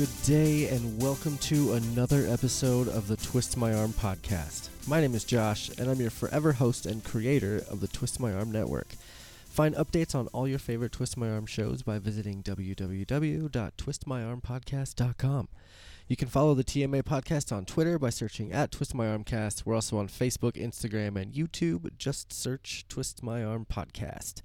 good day, and welcome to another episode of the Twist My Arm podcast. My name is Josh, and I'm your forever host and creator of the Twist My Arm Network. Find updates on all your favorite Twist My Arm shows by visiting www.twistmyarmpodcast.com. You can follow the TMA podcast on Twitter by searching at Twist My Armcast. We're also on Facebook, Instagram, and YouTube. Just search Twist My Arm Podcast.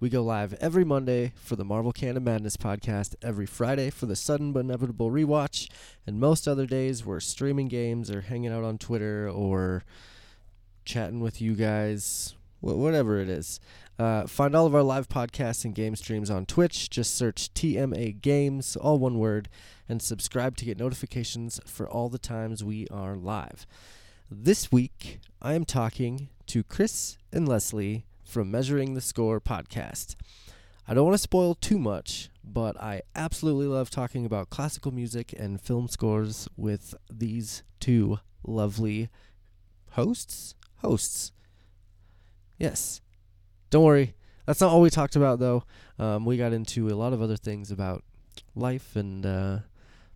We go live every Monday for the Marvel Canon Madness podcast, every Friday for the Sudden But Inevitable Rewatch, and most other days we're streaming games or hanging out on Twitter or chatting with you guys, wh- whatever it is. Uh, find all of our live podcasts and game streams on Twitch. Just search TMA Games, all one word, and subscribe to get notifications for all the times we are live. This week, I am talking to Chris and Leslie from Measuring the Score podcast. I don't want to spoil too much, but I absolutely love talking about classical music and film scores with these two lovely hosts. Hosts. Yes. Don't worry. That's not all we talked about, though. Um, we got into a lot of other things about life and uh,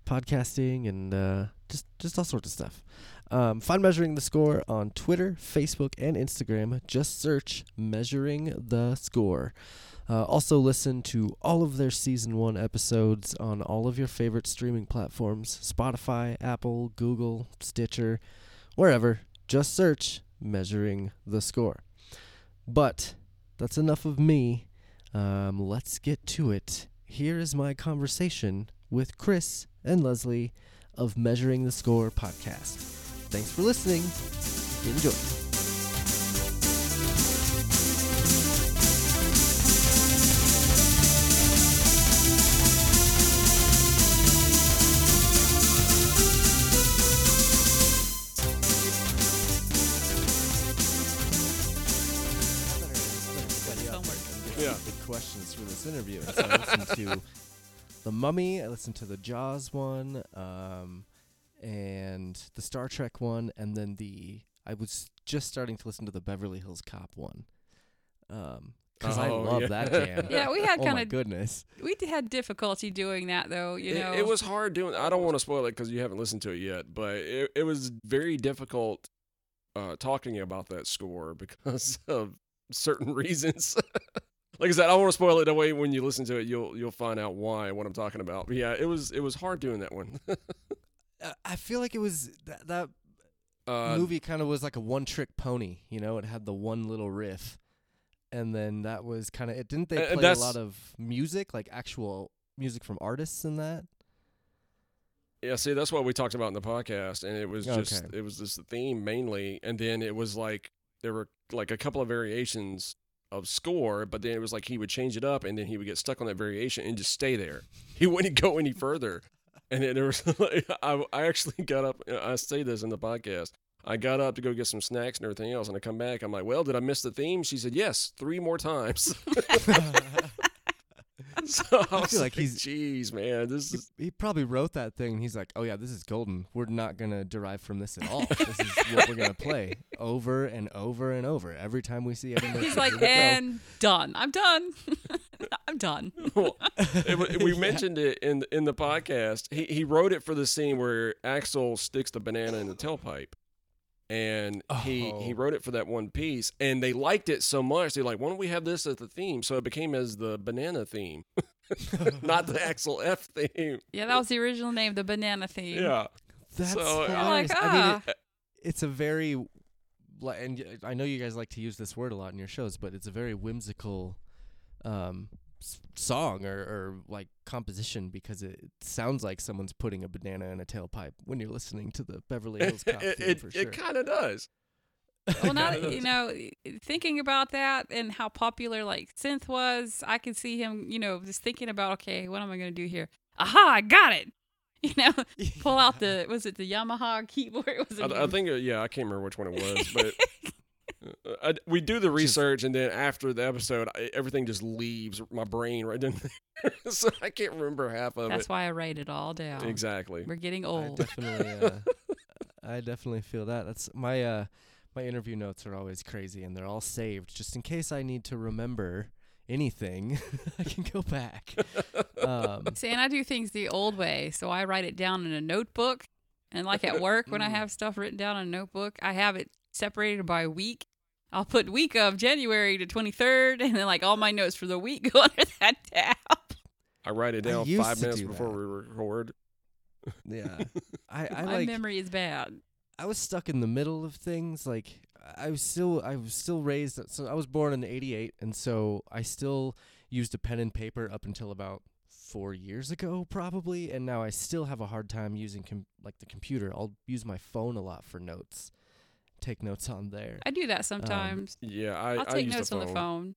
podcasting and uh, just just all sorts of stuff. Um, find Measuring the Score on Twitter, Facebook, and Instagram. Just search Measuring the Score. Uh, also, listen to all of their season one episodes on all of your favorite streaming platforms Spotify, Apple, Google, Stitcher, wherever. Just search Measuring the Score. But that's enough of me. Um, let's get to it. Here is my conversation with Chris and Leslie of Measuring the Score podcast. Thanks for listening. Enjoy. Yeah. Questions for this interview. So I listened to The Mummy. I listened to the Jaws one, um, and the Star Trek one, and then the I was just starting to listen to the Beverly Hills Cop one. Um 'cause I Oh, love yeah. that jam. Yeah, we had oh kind of goodness. we had difficulty doing that though. You it, know, it was hard doing. I don't want to spoil it because you haven't listened to it yet, but it, it was very difficult uh, talking about that score because of certain reasons. like I said, I don't want to spoil it. That way, when you listen to it, you'll you'll find out why what I'm talking about. But yeah, it was it was hard doing that one. Uh, I feel like it was that, that uh, movie kind of was like a one trick pony. You know, it had the one little riff, and then that was kind of it. Didn't they play a lot of music, like actual music from artists in that? Yeah, see, that's what we talked about in the podcast, and it was just Okay. it was this theme mainly, and then it was like there were like a couple of variations of score, but then it was like he would change it up, and then he would get stuck on that variation and just stay there. He wouldn't go any further, and then there was I I actually got up. I say this in the podcast. I got up to go get some snacks and everything else, and I come back. I'm like, "Well, did I miss the theme?" She said, "Yes, three more times." so I, was feel like like, he's- "Jeez, man, this he, is." he probably wrote that thing and he's like, "Oh yeah, this is golden. We're not going to derive from this at all. this is what we're going to play over and over and over every time we see Eddie Murphy." He's like, Here we and done. I'm done. I'm done. Well, it, we mentioned it in in the podcast. He he wrote it for the scene where Axel sticks the banana in the tailpipe, and he he Oh. wrote it for that one piece. And they liked it so much, they're like, "Why don't we have this as the theme?" So it became as the banana theme, not the Axel F theme. Yeah, that was the original name, the banana theme. Yeah, That's So, I'm hilarious. like, I mean, ah. it, it's a very, and i know you guys like to use this word a lot in your shows, but it's a very whimsical um, s- song or, or like composition because it sounds like someone's putting a banana in a tailpipe when you're listening to the Beverly Hills Cop it theme it, for sure. it kind of does. Well, now you know, thinking about that and how popular like synth was, I can see him, you know, just thinking about, okay, what am I going to do here? Aha, I got it. You know, pull out the was it the Yamaha keyboard? Was it I, I think uh, yeah, I can't remember which one it was, but. Uh, I, we do the research, and then after the episode, I, everything just leaves my brain right then. so I can't remember half of it. That's it. why I write it all down. Exactly. We're getting I old. definitely, uh, I definitely feel that. That's my uh, my interview notes are always crazy, and they're all saved just in case I need to remember anything, I can go back. Um, See, and I do things the old way. So I write it down in a notebook. And like at work, when I Mm. have stuff written down in a notebook, I have it separated by week. I'll put week of January to 23rd, and then like all my notes for the week go under that tab. I write it down five minutes do before that. we record. yeah, I, I my like. memory is bad. I was stuck in the middle of things. Like I was still, I was still raised. So I was born in '88, and so I still used a pen and paper up until about four years ago, probably. And now I still have a hard time using com- like the computer. I'll use my phone a lot for notes, take notes on there. I do that sometimes. Yeah, I, I'll I take use notes the on the phone.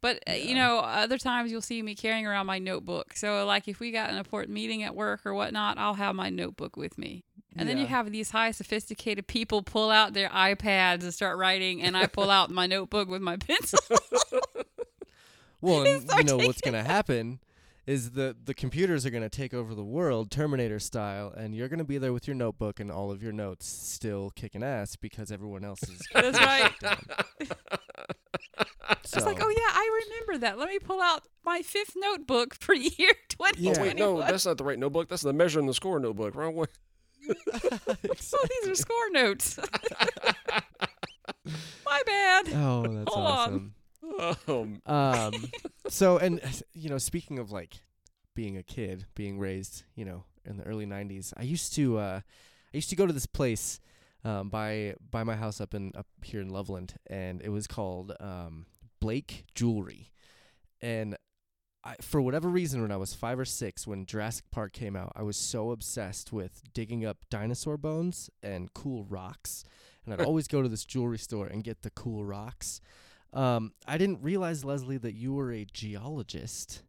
But uh, you know, other times you'll see me carrying around my notebook. So like if we got an important meeting at work or whatnot, I'll have my notebook with me. And then you have these high sophisticated people pull out their iPads and start writing, and I pull out my notebook with my pencil. Well, They and you know what's gonna happen is the the computers are gonna take over the world, Terminator style, and you're gonna be there with your notebook and all of your notes still kicking ass because everyone else is. That's right. So, It's like, oh yeah, I remember that. Let me pull out my fifth notebook for year 20 Oh Yeah. wait, no, that's not the right notebook. That's the measure and the score notebook. Wrong way. Oh, these are score notes. my bad. Oh, that's Hold on. Um, Um, so and you know, speaking of like being a kid, being raised, you know, in the early '90s, I used to, uh, I used to go to this place um, by by my house up in up here in Loveland, and it was called um, Blake Jewelry, and. I, for whatever reason, when I was five or six, when Jurassic Park came out, I was so obsessed with digging up dinosaur bones and cool rocks. And I'd always go to this jewelry store and get the cool rocks. Um, I didn't realize, Leslie, that you were a geologist.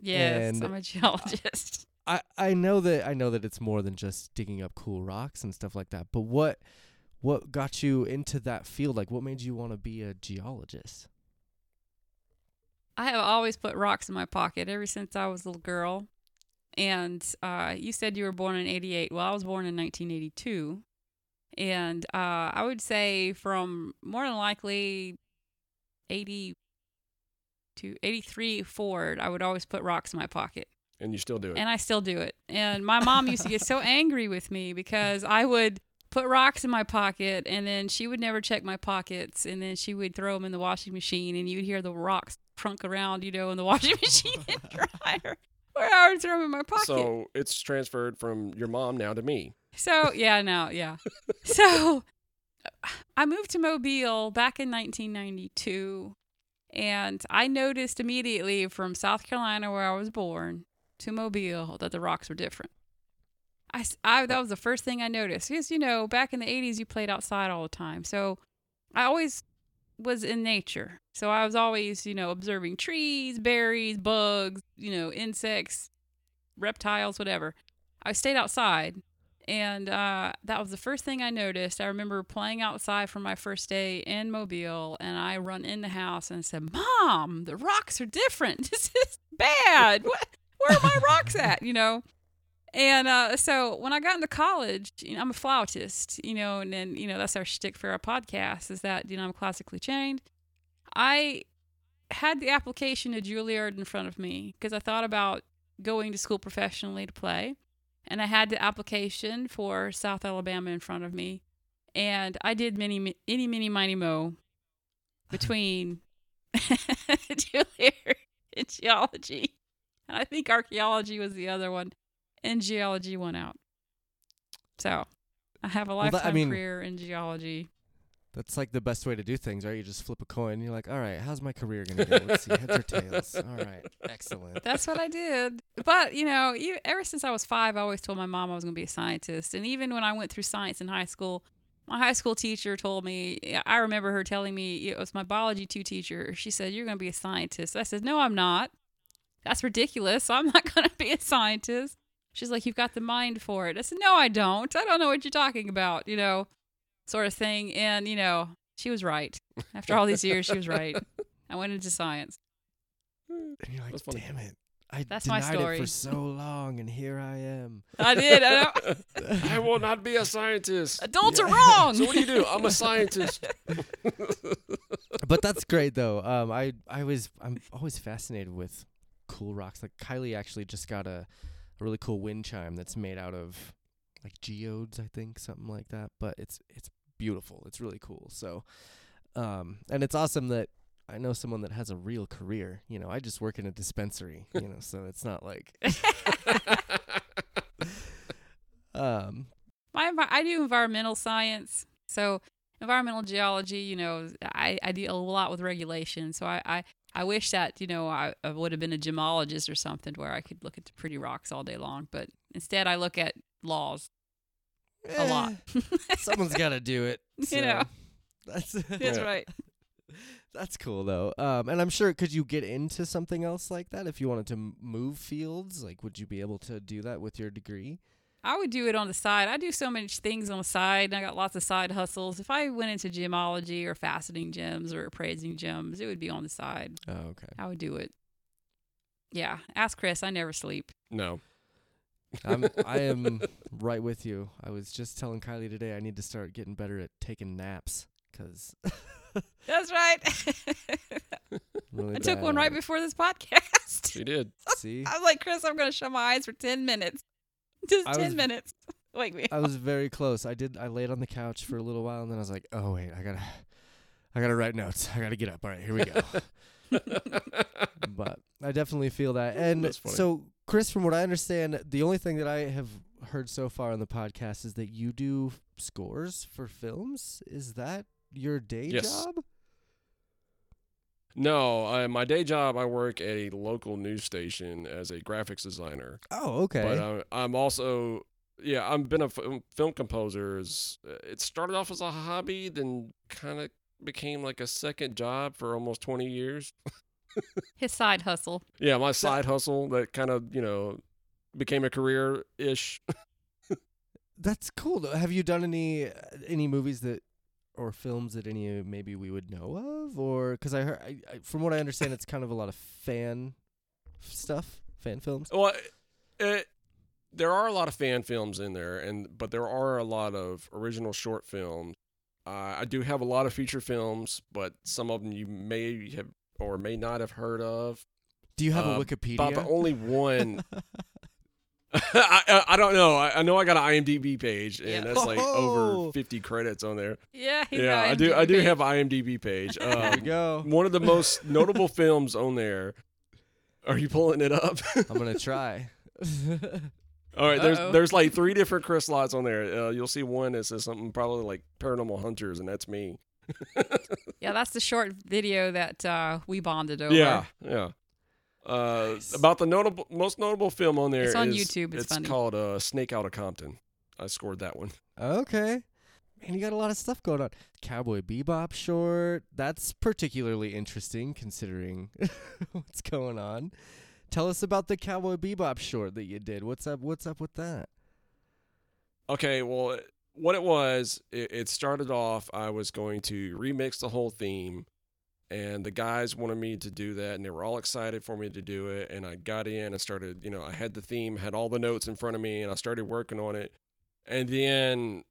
Yes, And- I'm a geologist. I, I know that I know that it's more than just digging up cool rocks and stuff like that. But what what got you into that field? Like, what made you want to be a geologist? I have always put rocks in my pocket ever since I was a little girl. And uh, you said you were born in 88. Well, I was born in 1982. And uh, I would say from more than likely 80 to 83 forward, I would always put rocks in my pocket. and you still do it. And I still do it. And my mom used to get so angry with me because I would put rocks in my pocket and then she would never check my pockets and then she would throw them in the washing machine and you'd hear the rocks trunk around, you know, in the washing machine and dryer. Or I would throw them in my pocket. so it's transferred from your mom now to me. So yeah, no, yeah. so I moved to Mobile back in 1992, and I noticed immediately from South Carolina, where I was born, to Mobile that the rocks were different. I, I that was the first thing I noticed because you know back in the 80s you played outside all the time, so I always was in nature. So I was always you know observing trees, berries, bugs, you know insects, reptiles, whatever. I stayed outside and uh, that was the first thing I noticed. I remember playing outside for my first day in Mobile, and I run in the house and said, "Mom, the rocks are different. This is bad. What, where are my rocks at?" You know. And uh, so when I got into college, you know, I'm a flautist, you know, and then you know that's our shtick for our podcast is that you know I'm classically trained. I had the application to Juilliard in front of me because I thought about going to school professionally to play and I had the application for South Alabama in front of me, and I did many, any, mini, miny, mo between and geology, and I think archaeology was the other one, and geology won out. So I have a Well, that- I lifetime mean- career in geology. That's like the best way to do things, right? You just flip a coin. You're like, all right, how's my career gonna go? Let's see, heads or tails. All right, excellent. That's what I did. But, you know, e- ever since I was five, I always told my mom I was going to be a scientist. And even when I went through science in high school, my high school teacher told me, I remember her telling me, it was my biology two teacher. She said, You're going to be a scientist. I said, No, I'm not. That's ridiculous. I'm not going to be a scientist. She's like, You've got the mind for it. I said, No, I don't. I don't know what you're talking about, you know, sort of thing. And, you know, she was right. After all these years, she was right. I went into science. And you're like, damn it. I That's my denied it story. for so long, and here I am. I did. I don't, I will not be a scientist. adults are wrong. So what do you do? I'm a scientist. but that's great though. Um, I I was I'm always fascinated with cool rocks. Like Kylie actually just got a, a really cool wind chime that's made out of like geodes, I think, something like that. But it's it's beautiful. It's really cool. So, um, and it's awesome that I know someone that has a real career. You know, I just work in a dispensary. you know, so it's not like um. My I do environmental science, so environmental geology. You know, I, I deal a lot with regulation. So I, I, I wish that you know I, I would have been a gemologist or something where I could look at the pretty rocks all day long. But instead, I look at laws a lot. eh, Someone's got to do it. You know. That's That's right. That's cool though. Um, and I'm sure could you get into something else like that if you wanted to m- move fields? Like, would you be able to do that with your degree? I would do it on the side. I do so many things on the side. And I got lots of side hustles. If I went into gemology or faceting gems or appraising gems, it would be on the side. Oh, okay. I would do it. Yeah, ask Chris. I never sleep. No. I'm I am right with you. I was just telling Kylie today I need to start getting better at taking naps because That's right. really I took one right before this podcast. She did. See, I was like, Chris, I'm going to shut my eyes for 10 minutes. Just I 10 was- minutes. Wake me I up. was very close. I did. I laid on the couch for a little while and then I was like, oh wait, I gotta, I gotta write notes. I gotta get up. All right, here we go. but I definitely feel that. And That's funny. so, Chris, from what I understand, the only thing that I have heard so far on the podcast is that you do scores for films. Is that your day Yes. job? no, uh, my day job, I work at a local news station as a graphics designer. Oh, okay. But uh, I'm also, yeah, I've been a f- film composer. Uh, it started off as a hobby, then kind of became like a second job for almost 20 years. His side hustle. Yeah, my side hustle that kind of you know became a career ish. That's cool. Though. Have you done any any movies that or films that any uh, maybe we would know of, or because I heard I, I, from what I understand, it's kind of a lot of fan stuff, fan films. Well, it, there are a lot of fan films in there, and but there are a lot of original short films. Uh, I do have a lot of feature films, but some of them you may have or may not have heard of. Do you have Uh, a Wikipedia? But only one. I, I I don't know. I, I know I got an IMDb page, and Yeah. that's like Oh. over fifty credits on there. Yeah, yeah, I do. I do have IMDb page. there we Um, go. one of the most notable films on there. Are you pulling it up? I'm gonna try. All right, there's Uh-oh. there's like three different Chris lots on there. Uh, you'll see one that says something probably like Paranormal Hunters, and that's me. Yeah, that's the short video that uh, we bonded over. Yeah, yeah. Uh, Nice. about the notable, most notable film on there. It's on is- YouTube, it's funny. called uh, Snake Out of Compton. I scored that one. okay. Man, you got a lot of stuff going on. Cowboy Bebop short. That's particularly interesting considering what's going on. Tell us about the Cowboy Bebop short that you did. What's up? What's up with that? Okay, well, it- what it was, it, it started off. I was going to remix the whole theme, and the guys wanted me to do that, and they were all excited for me to do it. And I got in and started, you know, I had the theme, had all the notes in front of me, and I started working on it. And then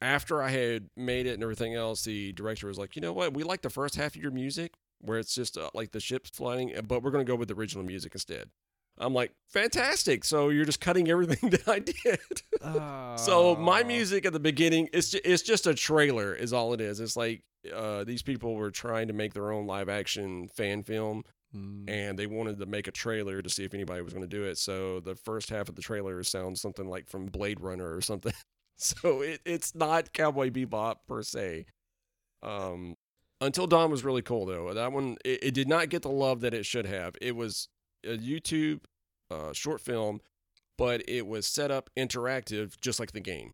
after I had made it and everything else, the director was like, you know what, we like the first half of your music where it's just uh, like the ship's flying, but we're going to go with the original music instead. I'm like, fantastic. So you're just cutting everything that I did. So my Oh. music at the beginning, it's just, it's just a trailer, is all it is. It's like uh, these people were trying to make their own live action fan film, Mm. and they wanted to make a trailer to see if anybody was going to do it. So the first half of the trailer sounds something like from Blade Runner or something. so it, it's not Cowboy Bebop per se. Um, Until Dawn was really cool though. That one it, it did not get the love that it should have. It was a YouTube uh, short film, but it was set up interactive just like the game.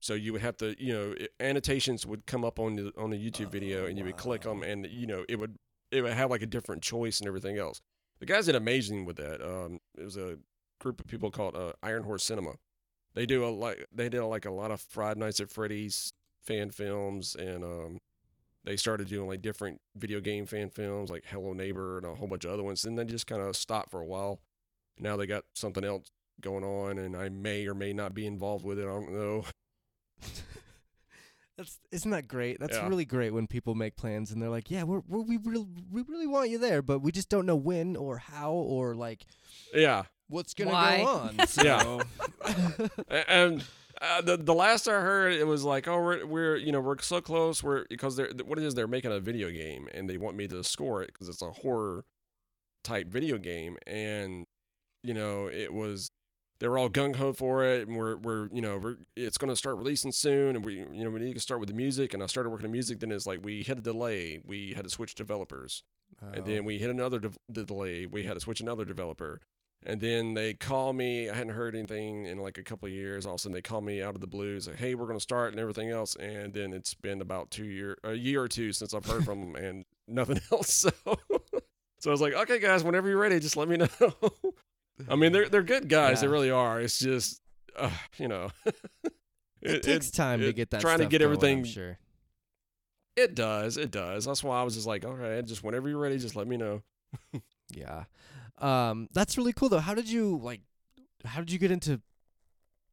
So you would have to, you know, annotations would come up on the on the YouTube video, Oh, and you would click them, and you know it would it would have like a different choice and everything else. The guys did amazing with that. Um, it was a group of people called uh, Iron Horse Cinema. They do a like they did like a lot of Five Nights at Freddy's fan films, and um, they started doing like different video game fan films like Hello Neighbor and a whole bunch of other ones. And they just kind of stopped for a while. Now they got something else going on, and I may or may not be involved with it. I don't know. That's isn't that great? That's Yeah. really great when people make plans and they're like, "Yeah, we're, we're we really we really want you there, but we just don't know when or how or like Yeah, what's gonna Why? go on." So, Yeah. And uh, the the last I heard, it was like, oh, we're we're you know we're so close. We're because they're what it is they're making a video game and they want me to score it because it's a horror type video game and you know it was they were all gung ho for it and we're we're you know we're it's going to start releasing soon and we you know we need to start with the music and I started working on music then it's like we hit a delay we had to switch developers and Oh. then we hit another de- the delay. We had to switch another developer. And then they call me. I hadn't heard anything in like a couple of years. All of a sudden, they call me out of the blue, say, "Hey, we're going to start," and everything else. And then it's been about two year, a year or two since I've heard from them, and nothing else. So, so I was like, "Okay, guys, whenever you're ready, just let me know." I mean, they're they're good guys. They really are. It's just, uh, you know, it, takes time to get that trying to get going, I'm everything sure. It does. It does. That's why I was just like, all right, just whenever you're ready, just let me know. Yeah. Um, that's really cool though. How did you like? How did you get into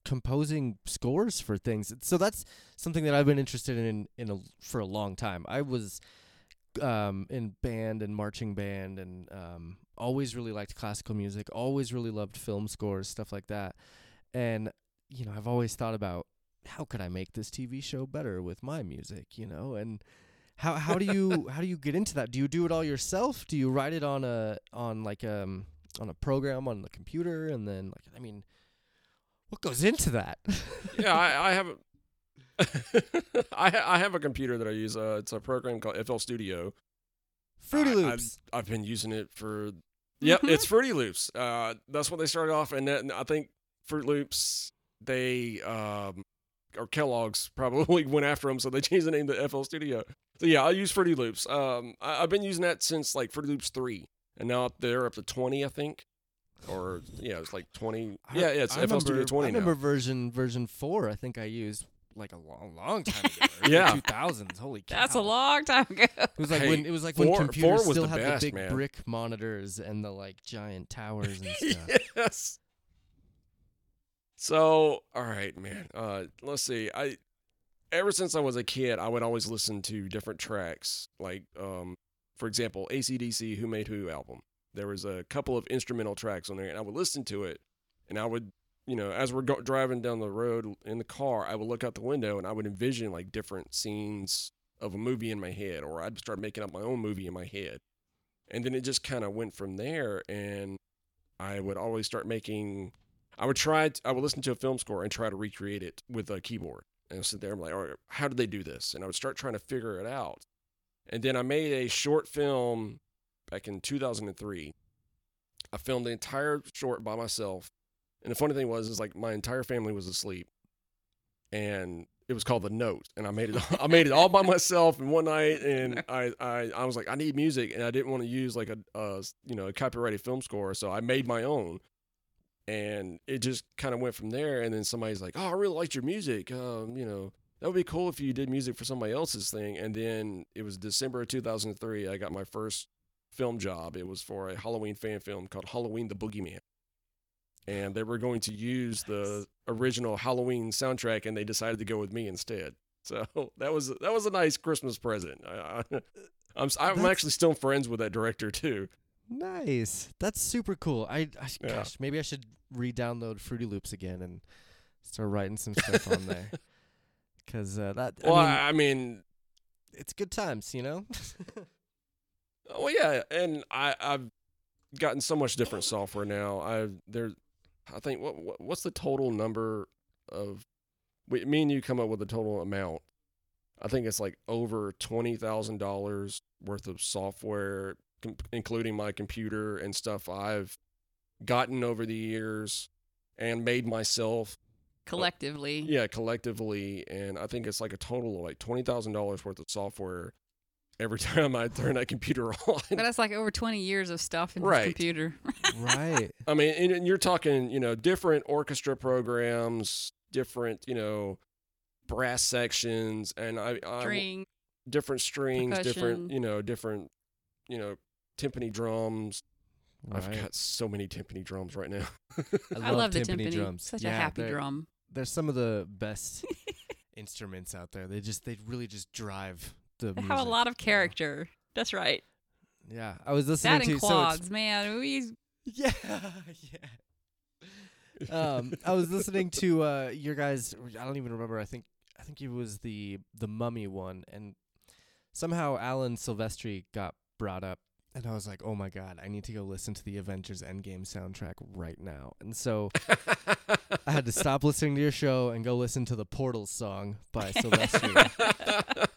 composing scores for things? So that's something that I've been interested in in a, for a long time. I was um, in band and marching band, and um, always really liked classical music. Always really loved film scores, stuff like that. And you know, I've always thought about how could I make this TV show better with my music, you know, and how how do you how do you get into that? Do you do it all yourself? Do you write it on a on like um on a program on the computer and then like I mean what goes into that? yeah, I, I have. A I I have a computer that I use. Uh, it's a program called FL Studio. Fruity I- Loops. I've been using it for. Yep, Mhm. it's Fruity Loops. Uh, that's what they started off, and then I think Fruit Loops they um or Kellogg's probably went after them, so they changed the name to FL Studio. So yeah, I use Fruity Loops. Um, I, I've been using that since like Fruity Loops three, and now they're up to twenty, I think. Or yeah, it's like twenty. I- Yeah, yeah, it's I FL Studio twenty I now. remember version version 4 I think I used like a long long time ago. Yeah. 2000s. Holy cow. That's a long time ago. It was like Hey, when it was like four- when computers still the had best, the big man. brick monitors and the like giant towers and stuff. yes. So, all right, man. Uh, let's see. I ever since I was a kid, I would always listen to different tracks. Like, um, for example, ACDC "Who Made Who" album. There was a couple of instrumental tracks on there, and I would listen to it, and I would, you know, as we're go- driving down the road in the car, I would look out the window and I would envision like different scenes of a movie in my head, or I'd start making up my own movie in my head, and then it just kind of went from there, and I would always start making. I would try. I would listen to a film score and try to recreate it with a keyboard. And I'd sit there. I'm like, all right, how did they do this? And I would start trying to figure it out. And then I made a short film back in 2003. I filmed the entire short by myself. And the funny thing was, is like my entire family was asleep, and it was called The Note. And I made it. I made it all by myself in one night. And I, I, I was like, I need music, and I didn't want to use like a, a you know, a copyrighted film score, so I made my own and it just kind of went from there. And then somebody's like, "Oh, I really liked your music. Um, you know, that would be cool if you did music for somebody else's thing." And then it was December of 2003. I got my first film job. It was for a Halloween fan film called Halloween the Boogeyman, and they were going to use the original Halloween soundtrack, and they decided to go with me instead. So that was that was a nice Christmas present. I, I, I'm I'm actually still friends with that director too. Nice. That's super cool. I, I Yeah. gosh, maybe I should re-download Fruity Loops again and start writing some stuff on there. Cause uh, that Well, I mean, I mean it's good times, you know. Oh yeah, and I I've gotten so much different software now. I there, I think what, what what's the total number of? We, me and you come up with a total amount. I think it's like over twenty thousand dollars worth of software, com- including my computer and stuff I've gotten over the years and made myself. Uh, collectively. Yeah, collectively, and I think it's like a total of like twenty thousand dollars worth of software every time I turn that computer on. But that's like over 20 years of stuff in Right. this computer. right. I mean, and, and you're talking, you know, different orchestra programs, different, you know, brass sections, and I, I String. different strings, different, you know, different, you know, timpani drums, I've got so many timpani drums right now. I love, the timpani timpani. drums. Such Yeah, a happy they're- drum. They're some of the best instruments out there. They just they really just drive the. They have a lot of character. That's right. Yeah, I was listening That to and so quads, man. We Yeah, yeah. Um, I was listening to uh, your guys. I don't even remember. I think I think it was the the Mummy one, and somehow Alan Silvestri got brought up, and I was like, oh my god, I need to go listen to the Avengers Endgame soundtrack right now. And so I had to stop listening to your show and go listen to the Portals song by Silvestri.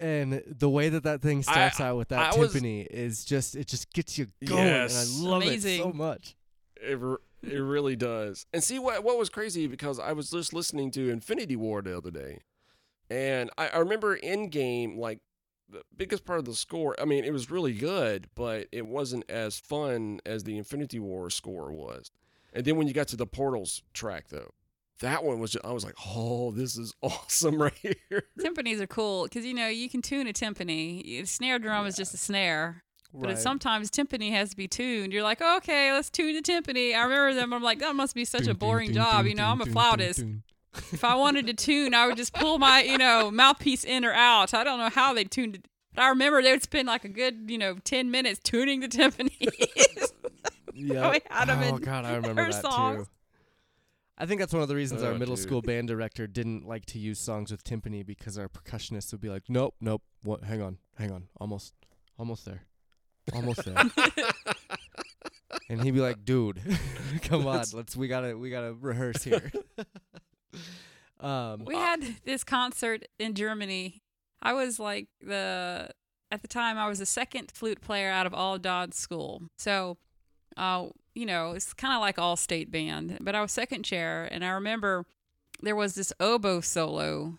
And the way that that thing starts out with that I was- is just it just gets you going, Yes. and I love it so much. It, it really does. And see what what was crazy because I was just listening to Infinity War the other day, and I, I remember in game like the biggest part of the score. I mean, it was really good, but it wasn't as fun as the Infinity War score was. And then when you got to the Portals track, though, that one was just, I was like, oh, this is awesome right here. timpanis are cool because you know you can tune a timpani. A snare drum is just a snare, but Right. it's sometimes timpani has to be tuned. You're like, okay, let's tune the timpani. I remember them. I'm like, that must be such a boring job. You know, I'm a flautist. If I wanted to tune, I would just pull my, you know, mouthpiece in or out. I don't know how they tuned it. But I remember they would spend like a good, you know, 10 minutes tuning the timpani. Yeah. we had 'em oh in god, I remember her that songs. too. I think that's one of the reasons our Oh, middle dude. school band director didn't like to use songs with timpani because our percussionists would be like, "Nope, nope. What? Hang on, hang on. Almost, almost there, almost there." and he'd be like, "Dude, come on. Let's. We gotta. We gotta rehearse here." um. we had this concert in Germany. I was like the, at the time, I was the second flute player out of all DoDDS school. So, uh, you know, it's kind of like all state band, but I was second chair. And I remember there was this oboe solo.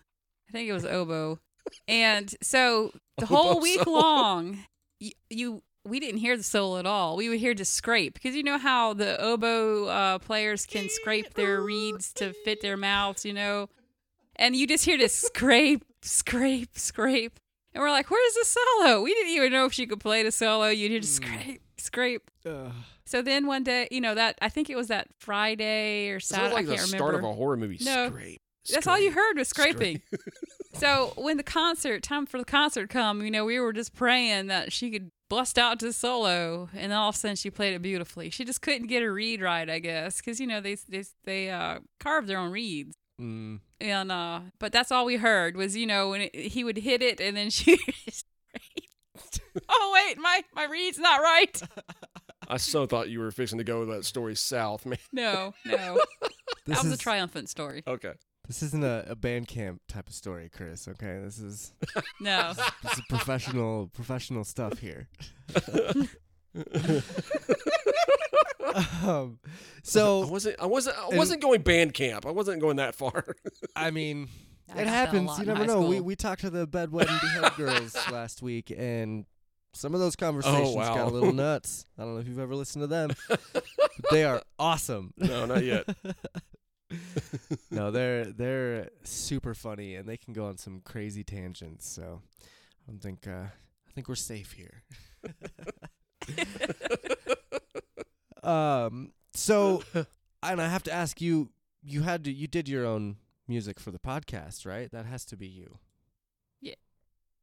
I think it was oboe. and so the whole week solo. long, you, you we didn't hear the solo at all. We would hear just scrape because you know how the oboe uh, players can scrape their reeds to fit their mouths, you know, and you just hear this scrape, scrape, scrape, and we're like, "Where's the solo?" We didn't even know if she could play the solo. You'd hear just Mm. scrape, scrape. ugh. So then one day, you know that I think it was that Friday or Saturday. like I can't start remember. of a horror movie. No. Scrape, That's all you heard was scraping. So when the concert time for the concert come, you know, we were just praying that she could bust out to solo, and then all of a sudden she played it beautifully. She just couldn't get her reed right, I guess, because you know they they they uh, carve their own reeds, Mm. and uh, but that's all we heard was you know when it, he would hit it, and then she. oh wait, my my reed's not right. I so thought you were fixing to go with that story south, man. No, no, This that was is a triumphant story. Okay. this isn't a, a band camp type of story, Chris. Okay, this is No, this is professional professional stuff here. um, I wasn't. I wasn't. I wasn't going band camp. I wasn't going that far. I mean, I it got that a happens. You never know. We school. we talked to the bedwetting behead girls last week, and some of those conversations got wow. a little nuts. I don't know if you've ever listened to them. they are awesome. no, not yet. no, they're they're super funny, and they can go on some crazy tangents. So I don't think uh, I think we're safe here. um. So, and I have to ask you. You had to. You did your own music for the podcast, right? That has to be you.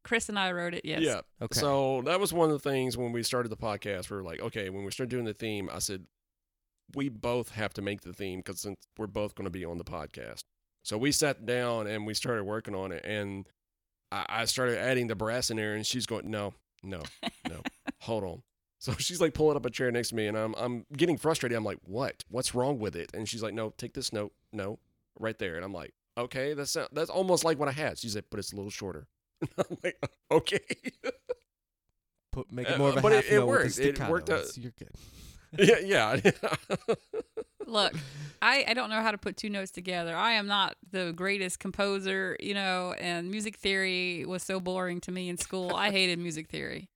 Chris and I wrote it. Yes. Yeah. Okay. So that was one of the things when we started the podcast. We were like, okay, when we started doing the theme, I said, we both have to make the theme because since we're both going to be on the podcast. So we sat down and we started working on it. And I, I started adding the brass in there, and she's going, no, no, no, hold on. So she's like pulling up a chair next to me, and I'm I'm getting frustrated. I'm like, what? What's wrong with it? And she's like, no, take this note, no, right there. And I'm like, okay, that's that's almost like what I had. She's like, but it's a little shorter. I'm like, okay. Put make it Uh, more of a but half it- it note with the worked. It staccato. worked out- You're good. yeah, yeah. Look, I, I don't know how to put two notes together. I am not the greatest composer, you know, and music theory was so boring to me in school. I hated music theory.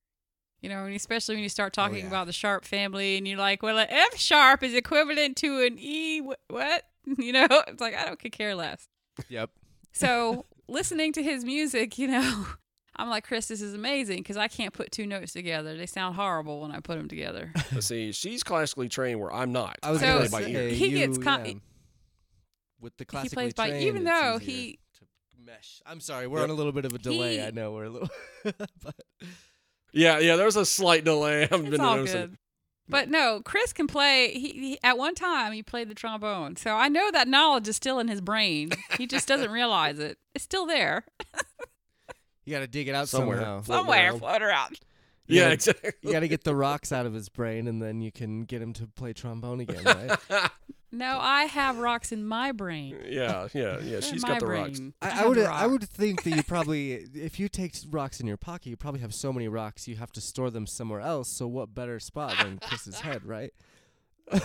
You know, and especially when you start talking yeah. about the sharp family and you're like, well, an F sharp is equivalent to an E. wh- What? You know, it's like, I don't care less. Yep. So listening to his music, you know, I'm like, Chris, this is amazing because I can't put two notes together. They sound horrible when I put them together. But see, she's classically trained where I'm not. I was So- gonna play by ear. He gets you, con- yeah, with the classically plays by- trained, even it's though he- to mesh. I'm sorry, we're Yep. on a little bit of a delay. He- I know we're a little, but Yeah, yeah. There's a slight delay. I've It's been all noticing. good. But no, Chris can play. He, he at one time he played the trombone, so I know that knowledge is still in his brain. He just doesn't realize it. It's still there you got to dig it out Somewhere. somehow. Floating somewhere, around. float around. Yeah, Yeah. exactly. You got to get the rocks out of his brain, and then you can get him to play trombone again, right? No, I have rocks in my brain. yeah, yeah, yeah. They're She's my got the brain. rocks. I, I, I have would I would think that you probably if you take rocks in your pocket, you probably have so many rocks you have to store them somewhere else. So what better spot than Chris's head, right? it's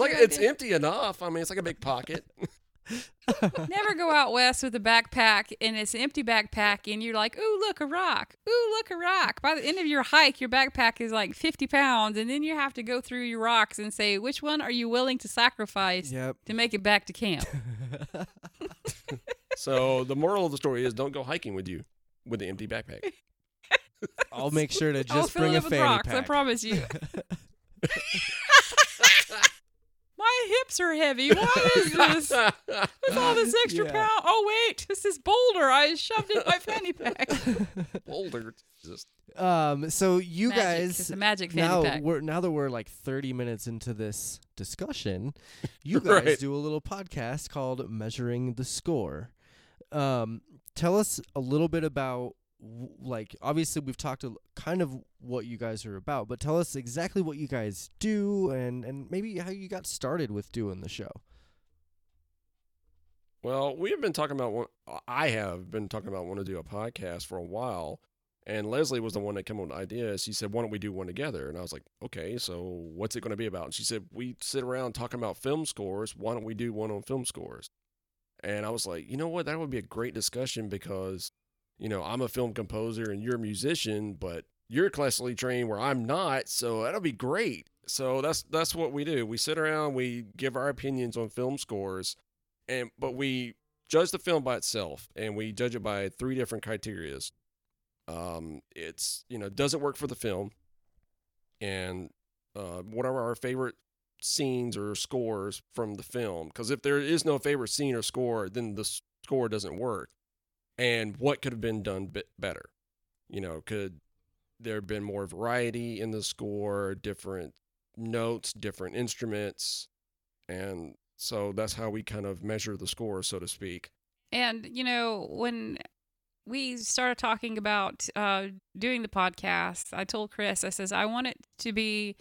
like good it's empty enough. I mean, it's like a big pocket. Never go out west with a backpack and it's an empty backpack and you're like, ooh, look, a rock. Ooh, look, a rock. By the end of your hike, your backpack is like 50 pounds and then you have to go through your rocks and say, which one are you willing to sacrifice yep. to make it back to camp? So the moral of the story is don't go hiking with you with an empty backpack. I'll make sure to I'll just fill bring it a up with fanny rocks, I promise you. My hips are heavy. What is this? With all this extra Yeah. pound. Oh, wait. This is boulder. I shoved in my fanny pack. Boulder. Just um. So you Magic. guys It's a magic fanny now pack. we're now that we're like 30 minutes into this discussion, you guys Right. do a little podcast called Measuring the Score. Um, tell us a little bit about w- like obviously we've talked kind of what you guys are about, but tell us exactly what you guys do and and maybe how you got started with doing the show. well, we have been talking about. One, I have been talking about wanting to do a podcast for a while, and Leslie was the one that came up with the idea. She said, "Why don't we do one together?" And I was like, "Okay, so what's it going to be about?" And she said, "We sit around talking about film scores. Why don't we do one on film scores?" And I was like, "You know what? That would be a great discussion because, you know, I'm a film composer and you're a musician, but you're classically trained where I'm not, so that'll be great." So that's that's what we do. We sit around, we give our opinions on film scores, and but we judge the film by itself, and we judge it by three different criterias. Um, it's you know, does it work for the film? And uh, what are our favorite scenes or scores from the film? Because if there is no favorite scene or score, then the score doesn't work. And what could have been done bit better? You know, could there have been more variety in the score, different notes, different instruments, and so that's how we kind of measure the score, so to speak. And, you know, when we started talking about uh, doing the podcast, I told Chris, I says, I want it to be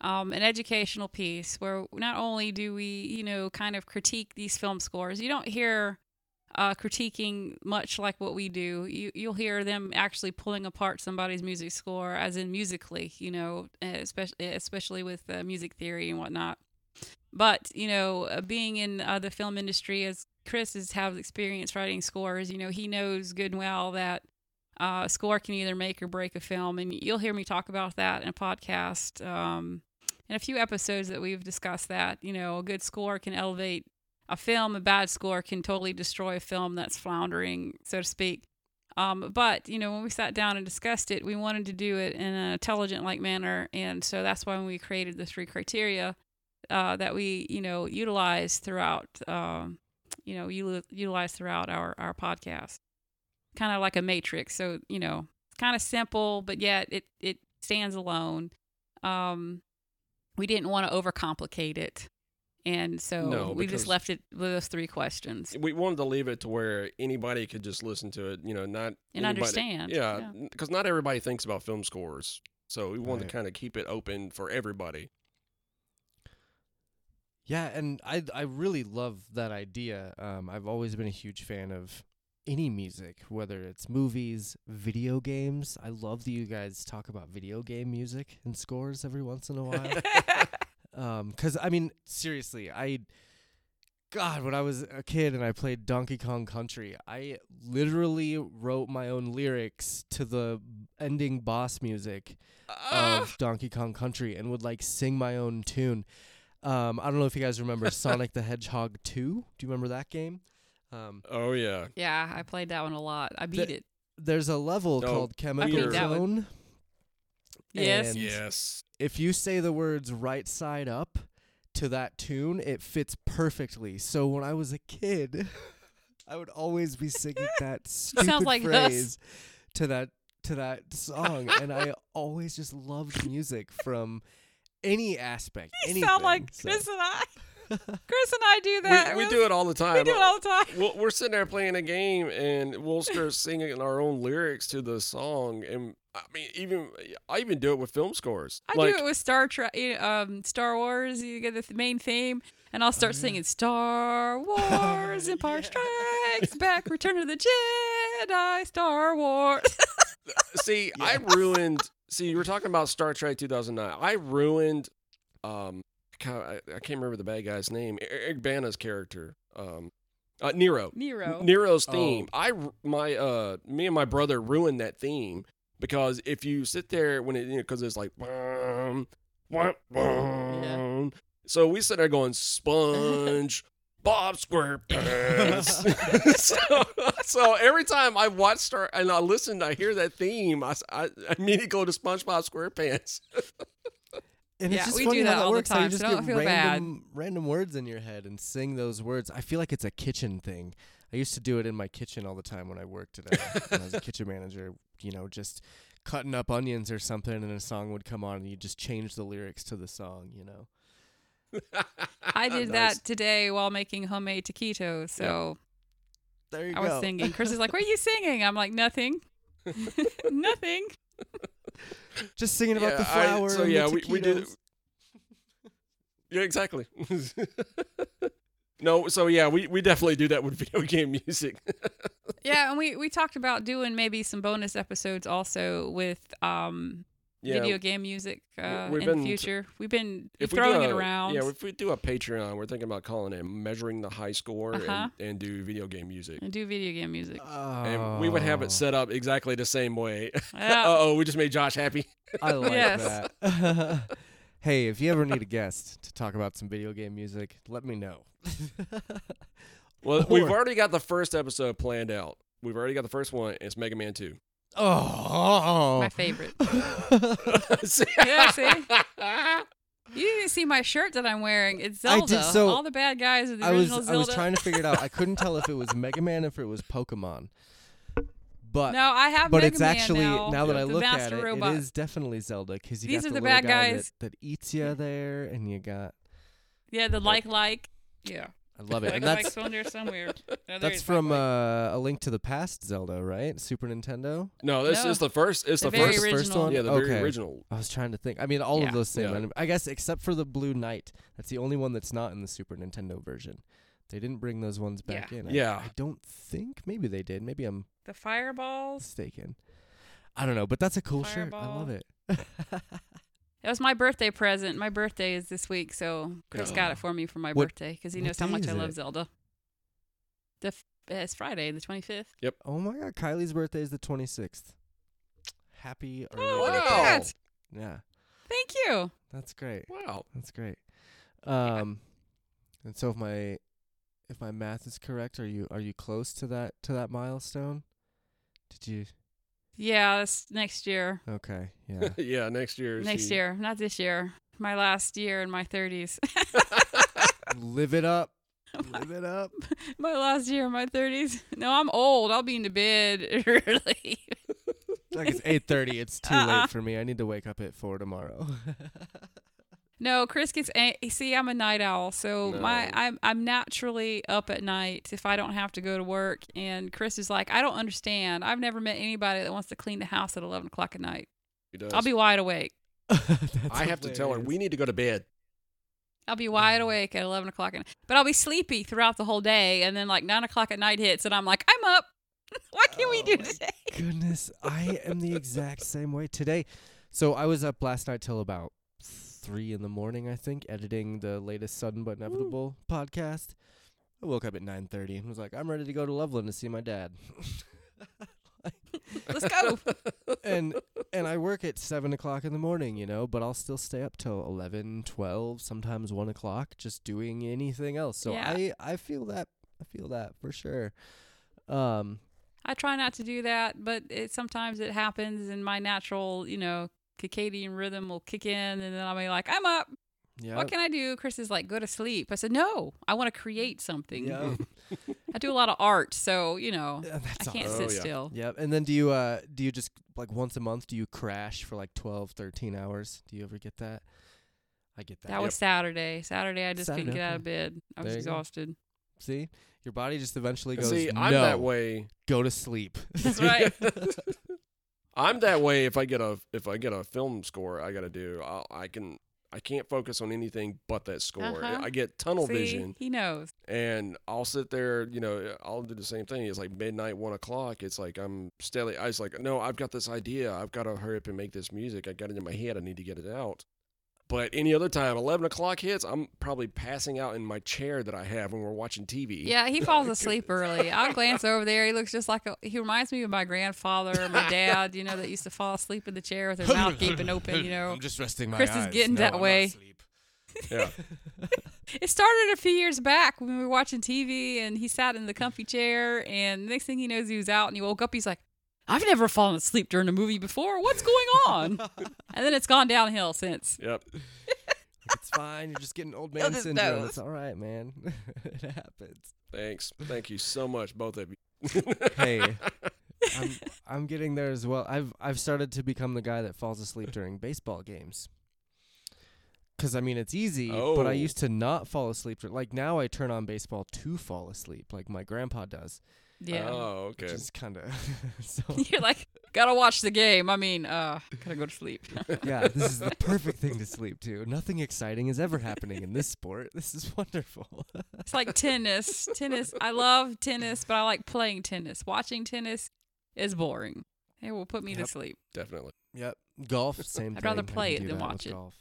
um, an educational piece where not only do we, you know, kind of critique these film scores, you don't hear uh, critiquing much like what we do. You, you'll hear them actually pulling apart somebody's music score, as in musically, you know, especially, especially with uh, music theory and whatnot. But, you know, uh, being in uh, the film industry, as Chris has has experience writing scores. You know, he knows good and well that uh, a score can either make or break a film, and you'll hear me talk about that in a podcast. Um, in a few episodes that we've discussed that, you know, a good score can elevate a film, a bad score can totally destroy a film that's floundering, so to speak. Um, but you know, when we sat down and discussed it, we wanted to do it in an intelligent like manner, and so that's why we created the three criteria uh, that we, you know, utilize throughout. Um, you know, utilize throughout our, our podcast. Kind of like a matrix. So, you know, it's kind of simple, but yet it, it stands alone. Um, we didn't want to overcomplicate it. And so No, we just left it with those three questions. We wanted to leave it to where anybody could just listen to it, you know, not And anybody- understand, Yeah, because not everybody thinks about film scores, so we wanted Right. to kind of keep it open for everybody. Yeah, and I I really love that idea. Um, I've always been a huge fan of any music, whether it's movies, video games. I love that you guys talk about video game music and scores every once in a while. um, cause I mean, seriously, I, God, when I was a kid and I played Donkey Kong Country, I literally wrote my own lyrics to the ending boss music Ah! of Donkey Kong Country and would like sing my own tune. Um, I don't know if you guys remember Sonic the Hedgehog 2. Do you remember that game? Um, Oh yeah. Yeah, I played that one a lot. I beat The- it. there's a level No, called Chemical Peter- that one. Zone. Yes. and Yes. If you say the words right side up to that tune, it fits perfectly. So when I was a kid, I would always be singing that stupid like us. phrase to that to that song, and I always just loved music from any aspect. You anything. sound like so- Chris and I. Chris and I do that. we, we do it all the time. We do it all the time. We'll, we're sitting there playing a game, and we'll start singing our own lyrics to the song. And I mean, even I even do it with film scores. I like, do it with Star Trek, um, Star Wars. You get the th- main theme, and I'll start yeah. singing Star Wars, Empire Strikes Back, Return of the Jedi, Star Wars. See, I ruined. See, you were talking about Star Trek 2009. I ruined. Um, God, I, I can't remember the bad guy's name. Eric Bana's character. Um, uh, Nero. Nero. Nero's Oh. theme. I r- my uh me and my brother ruined that theme because if you sit there when it you know because it's like bum, bum, bum. so we sit there going sponge Bob SquarePants. so, so every time I watch Star and I listen, I hear that theme. I immediately go to SpongeBob SquarePants. And Yeah, it's just we funny do that how all the works. how time, you just so don't get feel bad. random, random words in your head and sing those words. I feel like it's a kitchen thing. I used to do it in my kitchen all the time when I worked at a, when I was a kitchen manager. You know, just cutting up onions or something, and a song would come on, and you just change the lyrics to the song. You know, I did Nice. that today while making homemade taquitos. So there you I go. was singing. Chris is like, "What are you singing?" I'm like, "Nothing, nothing." just singing about Yeah, the I- flower. so and yeah, the we, we did. taquitos. Yeah, exactly. no, so yeah, we, we definitely do that with video game music. Yeah, and we we talked about doing maybe some bonus episodes also with um yeah, video game music uh, in been- the future. We've been if we throwing it around. Yeah, if we do a Patreon, we're thinking about calling it "Measuring the High Score" Uh-huh. and, and do video game music. and do video game music. And we would have Oh, it set up exactly the same way. uh Yeah. oh, we just made Josh happy. I like Yes. that. hey, if you ever need a guest to talk about some video game music, let me know. Well, we've already got the first episode planned out. We've already got the first one. It's Mega Man Two. Oh, My favorite. See? Yeah, see? You didn't see my shirt that I'm wearing. It's I Zelda. did- so- All the bad guys are the I was original I Zelda. was trying to figure it out. I couldn't tell if it was Mega Man or if it was Pokemon. But no, I have but Mega it's Man actually now, that I the look at master it, robot. it is definitely Zelda because you These got are the, the little bad guy guys. that, that eats you there, and you got Yeah, the like like. Yeah. I love it. Like And like that's on there somewhere. No, there that's is from like, like. uh, a Link to the Past Zelda, right? Super Nintendo. No, this No. is the first. It's The the, very first. first original. one. Yeah, the okay. very original. I was trying to think. I mean, all Yeah. of those same. Yeah. anim- I guess except for the Blue Knight. That's the only one that's not in the Super Nintendo version. They didn't bring those ones back Yeah. in. I- Yeah. I don't think. Maybe they did. Maybe I'm The fireballs. mistaken. I don't know, but that's a cool shirt. I Fireball. love it. It was my birthday present. My birthday is this week, so Chris got it for me for my What- birthday because he knows how much I love it? Zelda. The f- it's Friday, the twenty fifth. Yep. oh my god, Kylie's birthday is the 26th. Happy early Oh, look at birthday. Wow. that! Yeah, Thank you. that's great. Wow. That's great. Um, and so if my if my math is correct, are you are you close to that to that milestone? Did you? Yeah, that's next year. Okay, yeah. yeah, next year. Next she- year, not this year. My last year in my thirties. Live it up. Live it up. my last year in my thirties. No, I'm old. I'll be in the bed early. Like it's eight thirty. It's too Uh-uh. late for me. I need to wake up at four tomorrow. No, Chris gets. A- see, I'm a night owl, so my I'm I'm naturally up at night if I don't have to go to work. And Chris is like, I don't understand. I've never met anybody that wants to clean the house at 11 o'clock at night. He does. I'll be wide awake. I have to tell her we need to go to bed. I'll be wide awake at 11 o'clock, at night. but I'll be sleepy throughout the whole day. And then like nine o'clock at night hits, and I'm like, I'm up. what can we oh, do Oh today? Goodness, I am the exact same way today. So I was up last night till about three in the morning, I think, editing the latest Sudden but Inevitable podcast. I woke up at nine thirty and was like, I'm ready to go to Loveland to see my dad. Let's go. and and I work at seven o'clock in the morning, you know, but I'll still stay up till 11, 12, sometimes one o'clock, just doing anything else. So Yeah. I I feel that I feel that for sure. Um, I try not to do that, but it sometimes it happens, and my natural, you know, circadian rhythm will kick in, and then I'll be like, I'm up. yeah. What can I do? Chris is like, go to sleep. I said, no, I want to create something. Yeah. I do a lot of art, so you know, Yeah, That's I can't awesome. sit Oh, yeah. still. Yep. And then do you uh do you just like once a month do you crash for like 12, 13 hours? Do you ever get that? I get that. That was Saturday. Saturday, I just Saturday, couldn't get out of bed. I was There you go. exhausted. See? Your body just eventually goes See, I'm that way. go to sleep. That's right. I'm that way. If I get a if I get a film score, I got to do. I'll, I can. I can't focus on anything but that score. Uh-huh. I get tunnel See, vision, he knows. and I'll sit there. You know, I'll do the same thing. It's like midnight, one o'clock. It's like I'm steadily. I was like, no, I've got this idea. I've got to hurry up and make this music. I got it in my head. I need to get it out. But any other time, eleven o'clock hits, I'm probably passing out in my chair that I have when we're watching TV. Yeah, he falls asleep early. I'll glance over there. He looks just like a. He reminds me of my grandfather or my dad. You know, that used to fall asleep in the chair with his mouth gaping open. You know, I'm just resting my Chris is getting No, that I'm way. yeah. it started a few years back when we were watching TV, and he sat in the comfy chair. And the next thing he knows, he was out, and he woke up. He's like, "I've never fallen asleep during a movie before. What's going on?" and then it's gone downhill since. Yep. It's fine. You're just getting old Feel man his syndrome. nose. It's all right, man. it happens. Thanks. Thank you so much, both of you. Hey, I'm I'm getting there as well. I've I've started to become the guy that falls asleep during baseball games. Cause I mean it's easy, oh. but I Oh. used to not fall asleep. dur- Like now, I turn on baseball to fall asleep, like my grandpa does. Yeah. Oh, okay. Which is kind of so. You're like, gotta watch the game. I mean, uh, gotta go to sleep. yeah, this is the perfect thing to sleep to. Nothing exciting is ever happening in this sport. This is wonderful. It's like tennis. Tennis. I love tennis, but I like playing tennis. Watching tennis is boring. It will put me Yep. to sleep. Definitely. Yep. Golf, same thing. I'd thing. rather I can play it than watch it. Golf.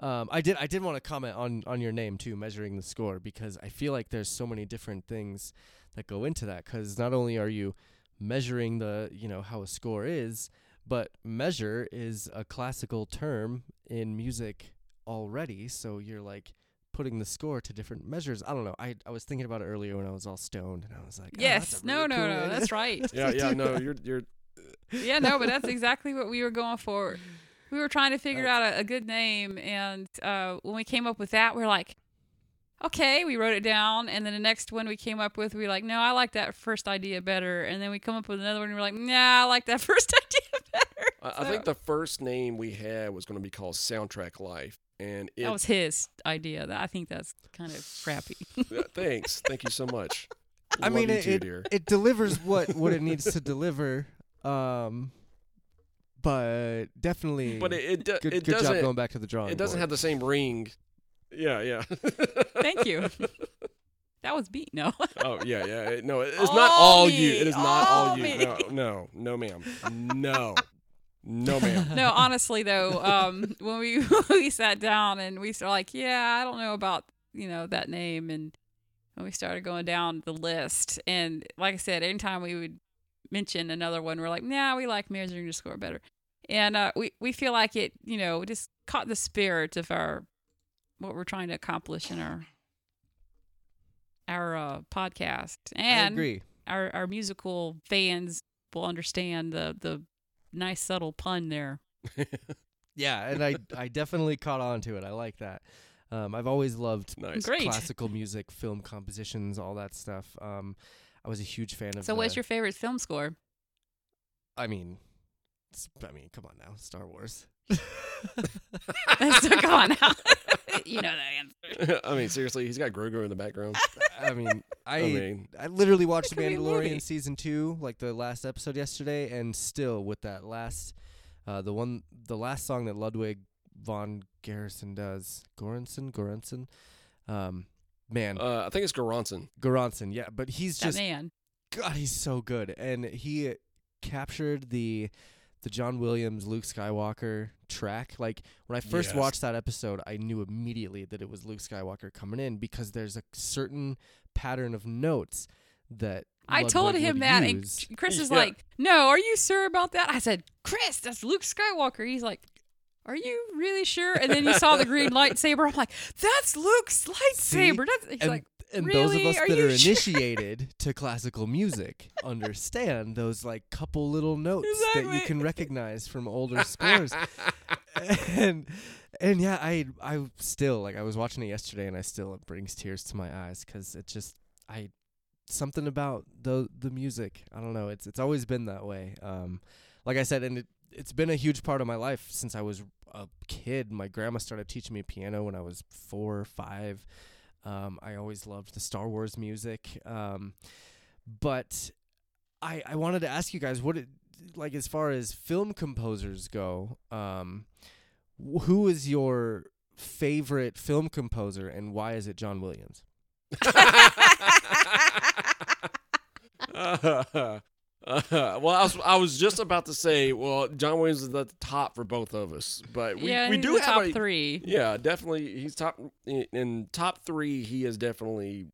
Yeah. Um, I did. I did want to comment on on your name too, measuring the score, because I feel like there's so many different things that go into that. Because not only are you measuring the, you know, how a score is, but measure is a classical term in music already. So you're like putting the score to different measures. I don't know. I I was thinking about it earlier when I was all stoned, and I was like, oh, yes. a No, really no, cool no. idea. That's right. Yeah, yeah. No, you're you're. yeah, no, but that's exactly what we were going for. We were trying to figure out a, a good name, and uh, when we came up with that, we are like, okay, we wrote it down, and then the next one we came up with, we were like, no, I like that first idea better, and then we come up with another one, and we're like, nah, I like that first idea better. I, I think the first name we had was going to be called Soundtrack Life, and it. that was his idea. I think that's kind of crappy. Thanks, thank you so much. I Love mean, you it, too, it, dear. it delivers what what it needs to deliver. Um, but definitely, But it it, do- good, it good job doesn't going back to the drawing. it doesn't board. have the same ring. Yeah, yeah. Thank you. that was beat. No. oh yeah, yeah. It- no, it- it's All not all you. me, It is not all all you. No, no, no, ma'am. No, no, ma'am. no, honestly though, um, when we we sat down and we started like, yeah, I don't know about you know that name, and when we started going down the list, and like I said, anytime we would mention another one, we're like, nah, we like measuring the score better, and uh, we we feel like it, you know, just caught the spirit of our what we're trying to accomplish in our our uh, podcast, I and agree. our our musical fans will understand the the nice subtle pun there. Yeah, and I I definitely caught on to it. I like that. Um, I've always loved Nice. Classical music, film compositions, all that stuff. Um, I was a huge fan of. So, the, what's your favorite film score? I mean, I mean, come on now, Star Wars. so, come on now. you know that answer. I mean, seriously, he's got Grogu in the background. I mean, I I mean, I literally watched The could be a movie. Mandalorian season two, like the last episode yesterday, and still with that last, uh, the one, the last song that Ludwig von Garrison does, Göransson, Göransson, um, man, uh, I think it's Göransson. Göransson, yeah, but he's That just man. God, he's so good, and he captured the the John Williams Luke Skywalker track. Like when I first Yes. watched that episode, I knew immediately that it was Luke Skywalker coming in because there's a certain pattern of notes that I told Ludwig him would that, use. and Chris is Yeah. like, "No, are you sure about that?" I said, "Chris, that's Luke Skywalker." He's like, "Are you really sure?" And then you saw the green lightsaber. I'm like, "That's Luke's lightsaber." That's he's and, like, and those of us Are that are sure? initiated to classical music understand those like couple little notes that you can recognize from older scores. and and yeah, I I still like I was watching it yesterday and I still it brings tears to my eyes cuz it just I something about the the music. I don't know. It's it's always been that way. Um like I said and it it's been a huge part of my life since I was a kid. My grandma started teaching me piano when I was 4 or 5. Um I always loved the Star Wars music. Um but I I wanted to ask you guys what it like as far as film composers go, um who is your favorite film composer and why is it John Williams? Uh, well, I was I was just about to say, well, John Williams is at the top for both of us, but we, yeah, we do have top a, three. Yeah, definitely. He's top in, in top three. He is definitely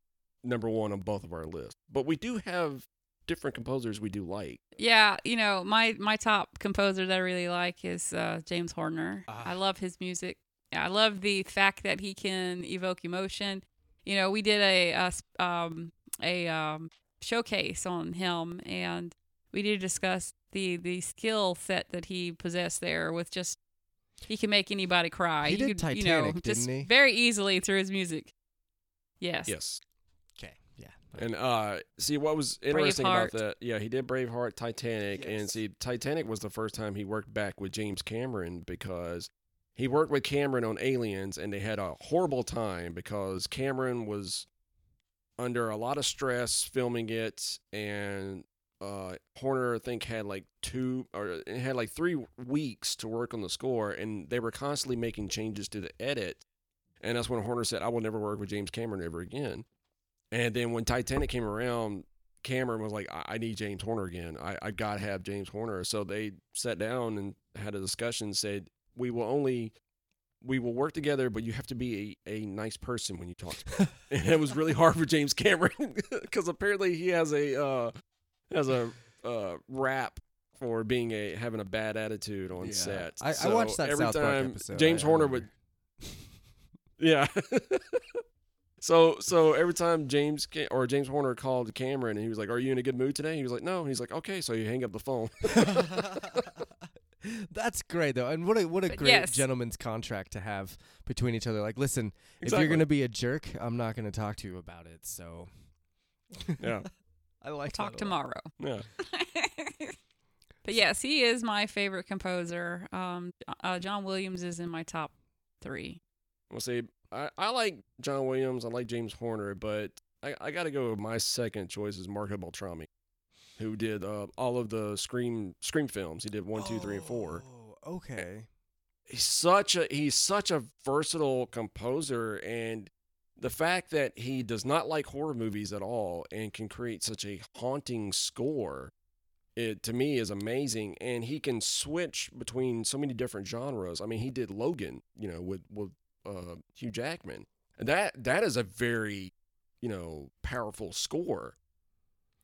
number one on both of our lists. But we do have different composers we do like. Yeah, you know, my my top composer that I really like is uh, James Horner. Ah. I love his music. I love the fact that he can evoke emotion. You know, we did a a, um, a um, showcase on him, and we did discuss the the skill set that he possessed there. With just he can make anybody cry. He you did could, you know, Titanic, just didn't he? very easily through his music. Yes. Yes. Okay, yeah. And uh see what was interesting about that. Yeah, he did Braveheart, Titanic, and see Titanic was the first time he worked back with James Cameron because he worked with Cameron on Aliens and they had a horrible time because Cameron was under a lot of stress filming it and uh Horner I think had like two or it had like 3 weeks to work on the score and they were constantly making changes to the edit. And that's when Horner said I will never work with James Cameron ever again. And then when Titanic came around, Cameron was like, I, I need James Horner again. I, I got to have James Horner. So they sat down and had a discussion, said, we will only, we will work together, but you have to be a, a nice person when you talk and it was really hard for James Cameron because apparently he has a, uh, has a uh, rap for being a, having a bad attitude on Yeah. set. I, I watched that every South Park time episode. James I- I Horner remember. would, yeah. so so every time James Ca- or James Horner called Cameron and he was like, "Are you in a good mood today?" He was like, "No." And he's like, "Okay." So you hang up the phone. That's great though, and what a what a But great yes. gentleman's contract to have between each other. Like, listen, if you're gonna be a jerk, I'm not gonna talk to you about it. So, Yeah. I like Talk that tomorrow. Yeah. but yes, he is my favorite composer. Um, uh, John Williams is in my top three. We'll see. I, I like John Williams. I like James Horner, but I, I got to go with my second choice is Marco Beltrami, who did uh, all of the Scream Scream films. He did one, two, three, and four. Oh, Okay. he's such a he's such a versatile composer and the fact that he does not like horror movies at all and can create such a haunting score it to me is amazing and he can switch between so many different genres i mean he did logan you know with with uh, hugh jackman and that that is a very you know powerful score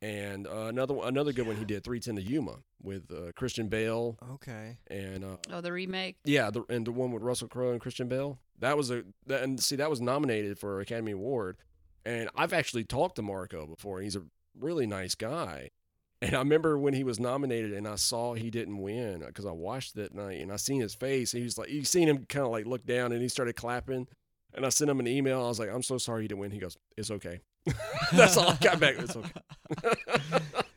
and uh, another another good one he did 310 to yuma with uh, christian bale Okay. and uh, Oh, the remake. yeah, the, and the one with Russell Crowe and Christian Bale. That was a that, and see that was nominated for Academy Award. And I've actually talked to Marco before. He's a really nice guy. And I remember when he was nominated and I saw he didn't win because I watched that night and I seen his face. He was like, you seen him kind of like look down and he started clapping. And I sent him an email. I was like, I'm so sorry you didn't win. He goes, It's okay. That's all I got back. It's okay.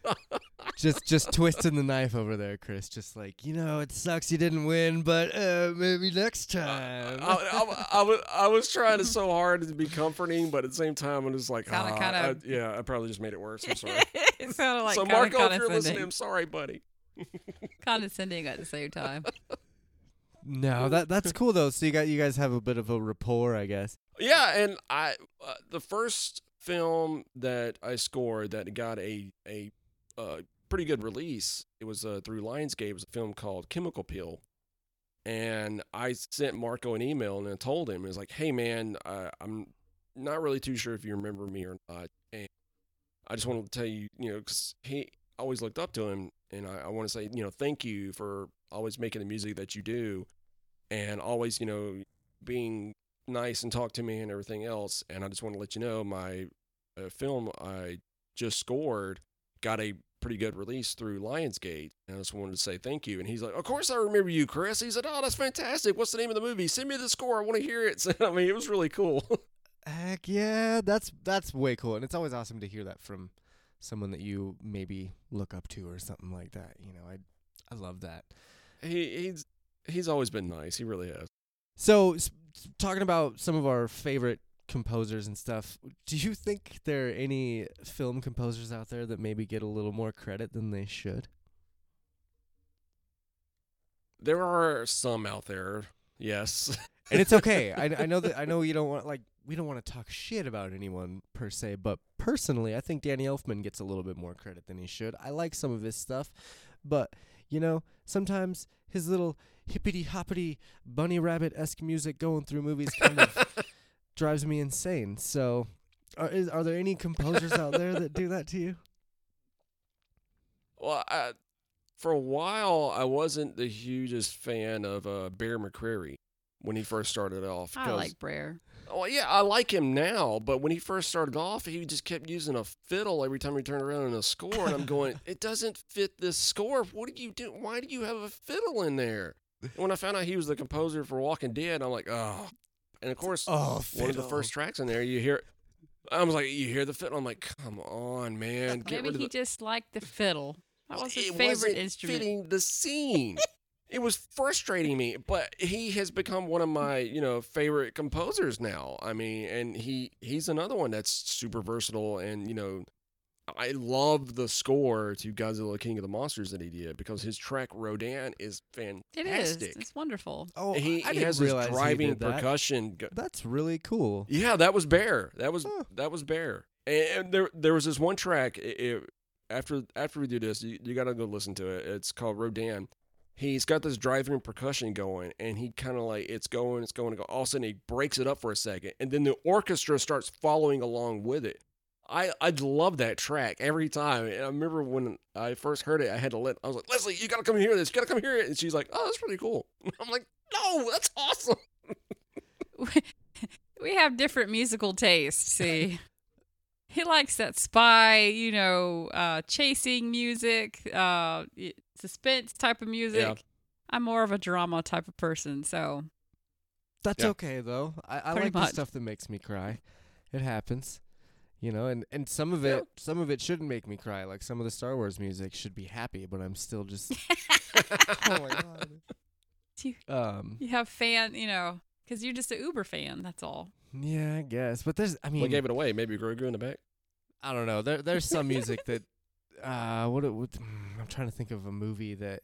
just just twisting the knife over there, Chris. Just like you know, it sucks you didn't win, but uh, maybe next time. I, I, I, was, I was trying to so hard to be comforting, but at the same time, I'm just like, Sounded ah, kinda- I- yeah, I probably just made it worse. I'm sorry. it sounded like so, kinda Marco, if you're listening, I'm sorry, buddy. condescending at the same time. no, that that's cool though. So you got you guys have a bit of a rapport, I guess. Yeah, and I uh, the first film that I scored that got a a uh, pretty good release. It was uh, through Lionsgate. It was a film called Chemical Peel, and I sent Marco an email and I told him it was like, "Hey, man, uh, I'm not really too sure if you remember me or not, and I just wanted to tell you, you know, because he always looked up to him, and I, I want to say, you know, thank you for always making the music that you do, and always, you know, being nice and talk to me and everything else. And I just want to let you know my a film I just scored got a pretty good release through Lionsgate. And I just wanted to say thank you. And he's like, Of course I remember you, Chris. He said, Oh, that's fantastic. What's the name of the movie? Send me the score. I want to hear it. So, I mean, it was really cool. Heck yeah, that's that's way cool, and it's always awesome to hear that from someone that you maybe look up to or something like that. You know, I I love that. he he's he's always been nice. He really has. So, s- talking about some of our favorite composers and stuff, do you think there are any film composers out there that maybe get a little more credit than they should? There are some out there, yes. And it's okay. I, I know that I know you don't want like we don't want to talk shit about anyone per se, but personally, I think Danny Elfman gets a little bit more credit than he should. I like some of his stuff, but you know, sometimes his little hippity hoppity bunny rabbit esque music going through movies kind of drives me insane. So, are is, are there any composers out there that do that to you? Well, I, for a while, I wasn't the hugest fan of uh, Bear McCreary when he first started off. I 'cause- like Brer. Oh yeah, I like him now, but when he first started off, he just kept using a fiddle every time he turned around in a score, and I'm going, it doesn't fit this score. What do you do? Why do you have a fiddle in there? And when I found out he was the composer for Walking Dead, I'm like, oh. And of course, Oh, one of the first tracks in there, you hear. I was like, you hear the fiddle? I'm like, come on, man, get Maybe rid of he the. just liked the fiddle. That was his it favorite wasn't instrument. fitting the scene. it was frustrating me, but he has become one of my, you know, favorite composers now. I mean, and he he's another one that's super versatile and, you know, I love the score to Godzilla King of the Monsters that he did because his track Rodan is fantastic. is. It's wonderful. Oh, he, I he didn't has his realize he driving did that. percussion. That's really cool. yeah, that was Bear. That was Huh. that was Bear. And there there was this one track. It, it- after after we do this, you, you got to go listen to it. It's called Rodan. He's got this driving percussion going, and he kind of like it's going, it's going, to go. All of a sudden, he breaks it up for a second, and then the orchestra starts following along with it. I I love that track every time. And I remember when I first heard it, I had to let I was like, Leslie, you got to come hear this. You got to come hear it. And she's like, Oh, that's pretty cool. I'm like, No, that's awesome. we have different musical tastes. See, he likes that spy, you know, uh, chasing music, uh, suspense type of music. I'm more of a drama type of person, so That's Yeah. okay though. I, I Pretty like the stuff that makes me cry. It happens. You know, and, and some of Yeah. it some of it shouldn't make me cry. Like some of the Star Wars music should be happy, but I'm still just Oh my god. you, Um you have fan, you know, because you're just a Uber fan. That's all. yeah, I guess. But there's I mean we gave it away. Maybe Grogu in the back. I don't know. There there's some music that uh what it would I'm trying to think of a movie that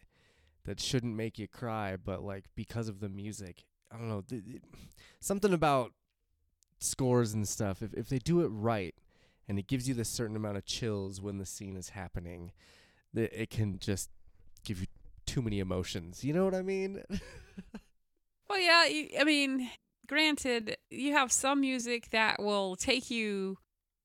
that shouldn't make you cry, but like because of the music. I don't know. th- th- something about scores and stuff. If if they do it right and it gives you this certain amount of chills when the scene is happening, that it can just give you too many emotions. You know what I mean? Well, yeah. You, I mean, granted, you have some music that will take you,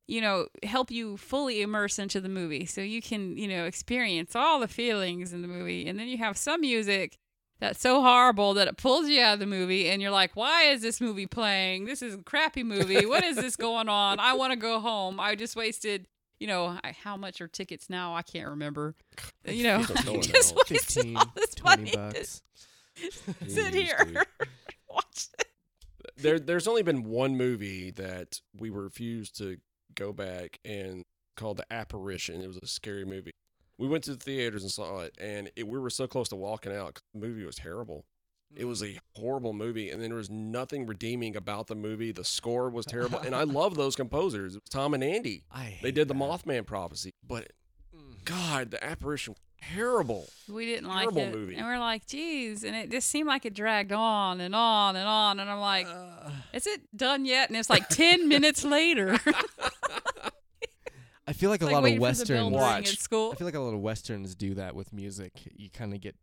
you know, help you fully immerse into the movie, so you can, you know, experience all the feelings in the movie. And then you have some music that's so horrible that it pulls you out of the movie, and you're like, "Why is this movie playing? This is a crappy movie. What is this going on? I want to go home. I just wasted." You know I, how much are tickets now? I can't remember. You know, I just now. wasted 15, all this 20 money to sit here watch it. there there's only been one movie that we refused to go back and called The Apparition. It was a scary movie. We went to the theaters and saw it, and it, we were so close to walking out. 'cause The movie was terrible. It was a horrible movie, and then there was nothing redeeming about the movie. The score was terrible, and I love those composers. Tom and Andy. I They hate did the. Mothman prophecy, but Mm. God, The Apparition, terrible. We didn't like Terrible it, movie. and we're like, "Geez!" And it just seemed like it dragged on and on and on. And I'm like, Uh, "Is it done yet?" And it's like ten minutes later. I feel like a like lot of for the bell westerns. Watch. at school. I feel like a lot of westerns do that with music. You kind of get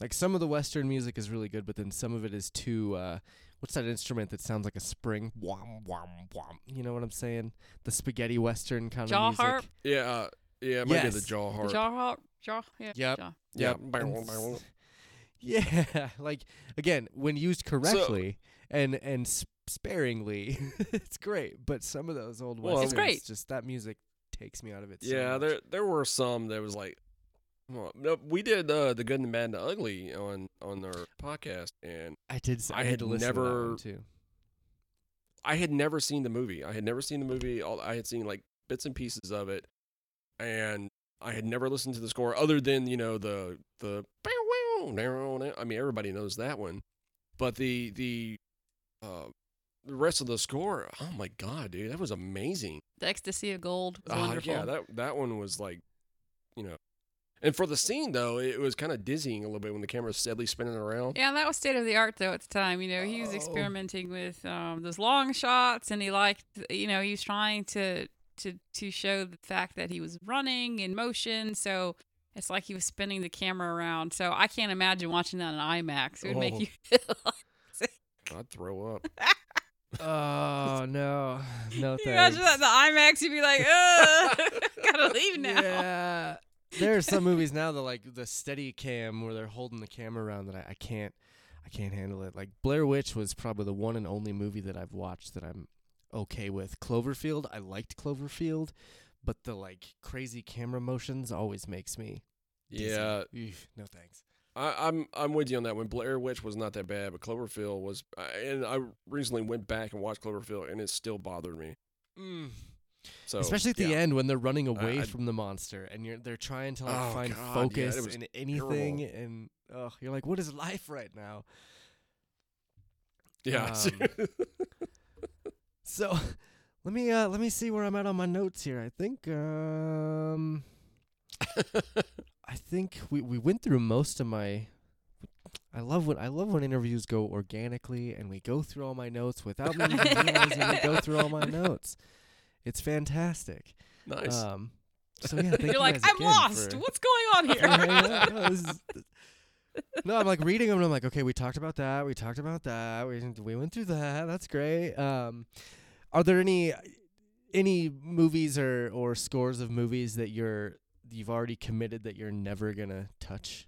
like some of the western music is really good, but then some of it is too. Uh, what's that instrument that sounds like a spring? Wham wham wham. You know what I'm saying? The spaghetti western kind Jaw of music. Jaw harp? Yeah, uh, yeah, it might be the jaw The harp. jaw harp, jaw, yeah, Yep. jaw. yeah, Yep. Yeah, like again, when used correctly and and s- sparingly. it's great, but some of those old Well, westerns, It's great. just that music takes me out of it. so yeah, much. there there were some that was like, well, no, we did uh, the good and the bad and the ugly on on our podcast, and I did. I I, had had to to never- too. I had never seen the movie. I had never seen the movie. All I had seen like bits and pieces of it, and I had never listened to the score other than you know the the. I mean, everybody knows that one, but the the uh, the rest of the score. Oh my god, dude, that was amazing. The ecstasy of gold was Ah, wonderful. yeah, that that one was like, you know, and for the scene though, it was kind of dizzying a little bit when the camera was steadily spinning around. Yeah, that was state of the art though at the time. You know, he was Oh. experimenting with um, those long shots, and he liked, you know, he was trying to to to show the fact that he was running in motion. So it's like he was spinning the camera around. So I can't imagine watching that in IMAX. It would make Oh. you feel like I'd throw up. Oh no, no you thanks. imagine that the IMAX. You'd be like, Ugh, gotta leave now. Yeah, there are some movies now that like the steady cam where they're holding the camera around that I, I can't, I can't handle it. Like Blair Witch was probably the one and only movie that I've watched that I'm okay with. Cloverfield, I liked Cloverfield, but the like crazy camera motions always makes me. dizzy. Yeah, Eesh, no thanks. I, I'm I'm with you on that one. Blair Witch was not that bad, but Cloverfield was. And I recently went back and watched Cloverfield, and it still bothered me. So Especially at the yeah. end when they're running away from the monster and you're they're trying to like Oh, find God, focus was in anything terrible. and oh you're like what is life right now? Yeah, Um, So let me uh let me see where I'm at on my notes here. I think um I think we we went through most of my I love when I love when interviews go organically and we go through all my notes without me even realizing we go through all my notes. It's fantastic. nice. Um so yeah, thank You're you like, guys I'm lost. What's going on here? hanging out. no, this is- no, I'm like reading them and I'm like, okay, we talked about that, we talked about that, we we went through that. That's great. Um, are there any any movies or or scores of movies that you're you've already committed that you're never gonna touch?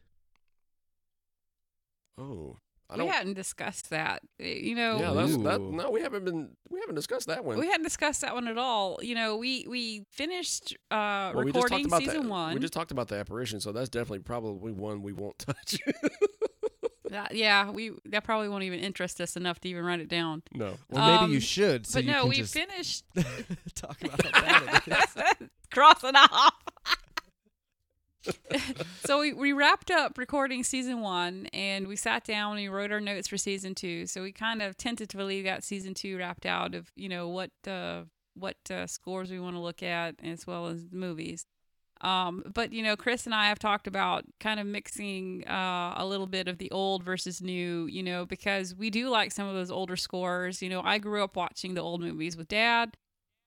oh, I don't. We hadn't discussed that. Uh, You know, yeah, that's that. No, we haven't been. We haven't discussed that one. we hadn't discussed that one at all. You know, we we finished uh, Well, we just talked recording about season the, one. We just talked about the apparition, so that's definitely probably one we won't touch. That- yeah, we that probably won't even interest us enough to even write it down. no. Well, maybe Um, you should. So but you no, can we just finished talk about how bad it is. crossing off. so we, we wrapped up recording season one and we sat down and we wrote our notes for season two. So we kind of tentatively got season two wrapped out of, you know, what uh, what uh, scores we want to look at as well as movies. Um, but you know, Chris and I have talked about kind of mixing uh, a little bit of the old versus new, you know, because we do like some of those older scores. You know, I grew up watching the old movies with dad,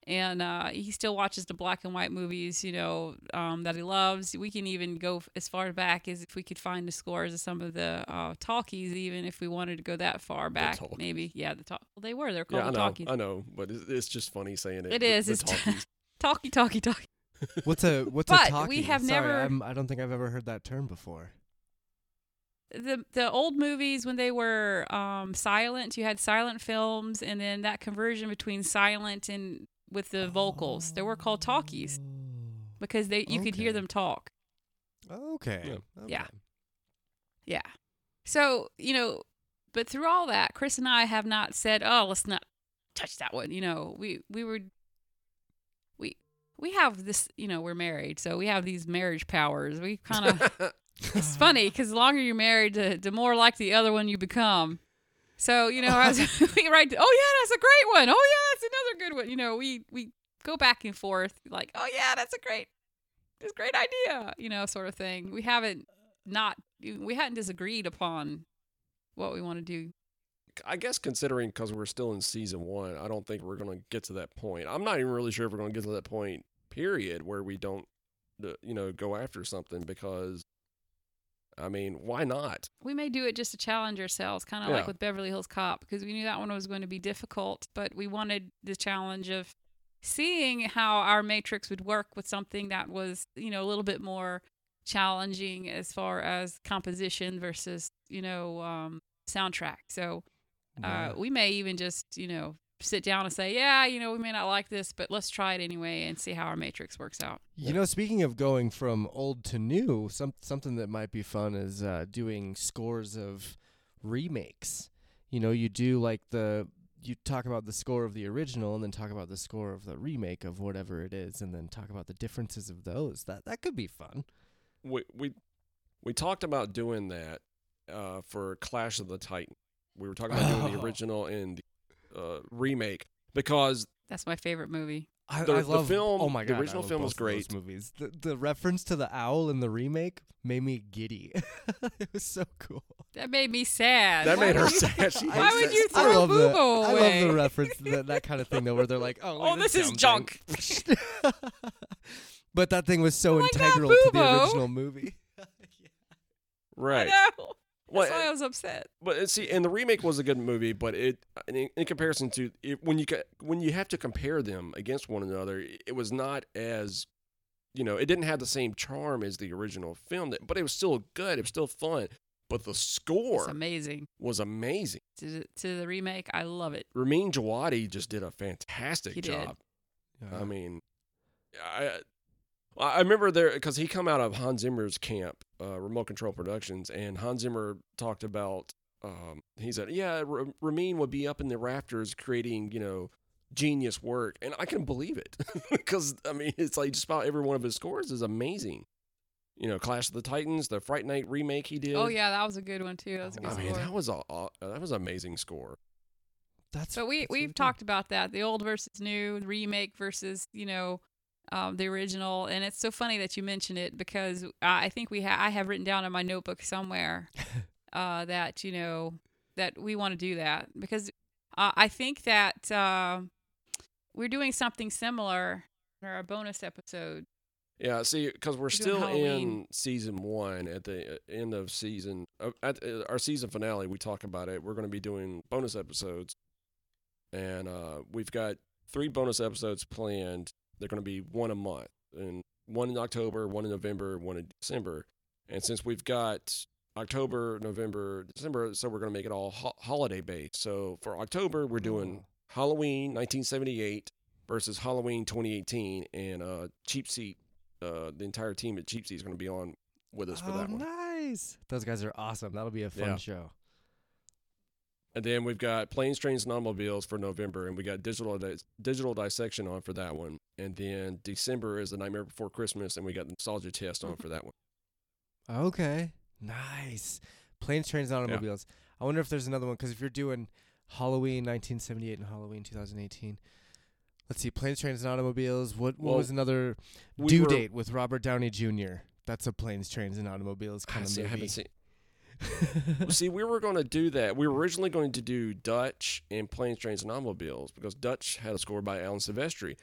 and uh, he still watches the black and white movies, you know, um, that he loves. We can even go as far back as if we could find the scores of some of the uh, talkies, even if we wanted to go that far back. talkies. Maybe, yeah, the talk. Well, they were. They're called Yeah, I the know. talkies. I know, but it's, it's just funny saying it. It the- is. the It's talkies. talkie, talkie, talkie. What's a what's But a talkie? we have Sorry, never- I'm, I don't think I've ever heard that term before. the the old movies when they were um, silent, you had silent films, and then that conversion between silent and with the vocals, they were called talkies because they you could hear Okay. them talk. Okay. Yeah. Yeah. okay. Yeah. So you know, but through all that, Chris and I have not said, "Oh, let's not touch that one." You know, we we were we we have this. You know, we're married, so we have these marriage powers. We kind of it's funny because the longer you're married, the, the more like the other one you become. So you know, we write, oh yeah, that's a great one. Oh yeah, that's another good one. You know, we we go back and forth, like, oh yeah, that's a great, that's a great idea. You know, sort of thing. We haven't not we hadn't disagreed upon what we want to do. I guess considering because we're still in season one, I don't think we're going to get to that point. I'm not even really sure if we're going to get to that point, period, where we don't, you know, go after something because, I mean, why not? We may do it just to challenge ourselves, kind of Yeah. like with Beverly Hills Cop, because we knew that one was going to be difficult, but we wanted the challenge of seeing how our matrix would work with something that was, you know, a little bit more challenging as far as composition versus, you know, um, soundtrack. So Uh, Wow. we may even just, you know, sit down and say, yeah, you know, we may not like this, but let's try it anyway and see how our matrix works out. You know, speaking of going from old to new, some something that might be fun is uh, doing scores of remakes. You know, you do like the you talk about the score of the original and then talk about the score of the remake of whatever it is and then talk about the differences of those. That that could be fun. we we we talked about doing that uh, for Clash of the Titan. We were talking about doing the Oh. original and the uh, remake because That's my favorite movie. I, The- I the love film- Oh my the god, I original love film was both those great. Movies. The the reference to the owl in the remake made me giddy. it was so cool. That made me sad. that Why made her sad. She Why would you throw I love the Bubo I love the reference that that kind of thing though, where they're like, "Oh, Oh, at this is junk. but that thing was so Oh my God, integral to the original movie. right? I. Well, That's why I was upset. But uh, see, and the remake was a good movie, but it in, in comparison to it, when you ca- when you have to compare them against one another, it was not as you know, it didn't have the same charm as the original film, that, but it was still good. It was still fun. But the It's score amazing. was amazing. To the, to the remake, I love it. Ramin Djawadi just did a fantastic He did. job. Yeah. I mean, I I remember there because he come out of Hans Zimmer's camp, uh, Remote Control Productions, and Hans Zimmer talked about. Um, he said, "Yeah, R- Ramin would be up in the rafters creating, you know, genius work," and I can believe it because I mean, it's like just about every one of his scores is amazing. You know, Clash of the Titans, the Fright Night remake he did. Oh yeah, that was a good one too. That was a good I mean, that was a uh, that was an amazing score. that's But we that's we've talked about that the old versus new, the remake versus you know um, the original, and it's so funny that you mention it because I think we ha- I have written down in my notebook somewhere uh, that you know that we want to do that because uh, I think that uh, we're doing something similar in our bonus episode. Yeah, see, because we're We're still in season one. At the uh, end of season, uh, at uh, our season finale, we talk about it. We're going to be doing bonus episodes, and uh, we've got three bonus episodes planned. They're going to be one a month, and one in October, one in November, one in December. And since we've got October, November, December, so we're going to make it all ho- holiday based. So for October, we're doing Oh. Halloween 1978 versus Halloween 2018, and uh, Cheap Seat. Uh, the entire team at Cheap Seat is going to be on with us for oh, that one. nice. Those guys are awesome. That'll be a fun Yeah. show. And then we've got Planes, Trains, and Automobiles for November, and we got Digital Dis- Digital Dissection on for that one. And then December is The Nightmare Before Christmas, and we got the Nostalgia Test on mm-hmm. for that one. Okay. Nice. Planes, trains, and automobiles. I wonder if there's another one because if you're doing Halloween 1978 and Halloween 2018, let's see, planes, trains, and automobiles. What what Well, was another We due were- date with Robert Downey Jr. That's a planes, trains, and automobiles kind of See, I movie. haven't seen. Well, see, we were going to do that. We were originally going to do Dutch and Planes, Trains, and Automobiles because Dutch had a score by Alan Silvestri.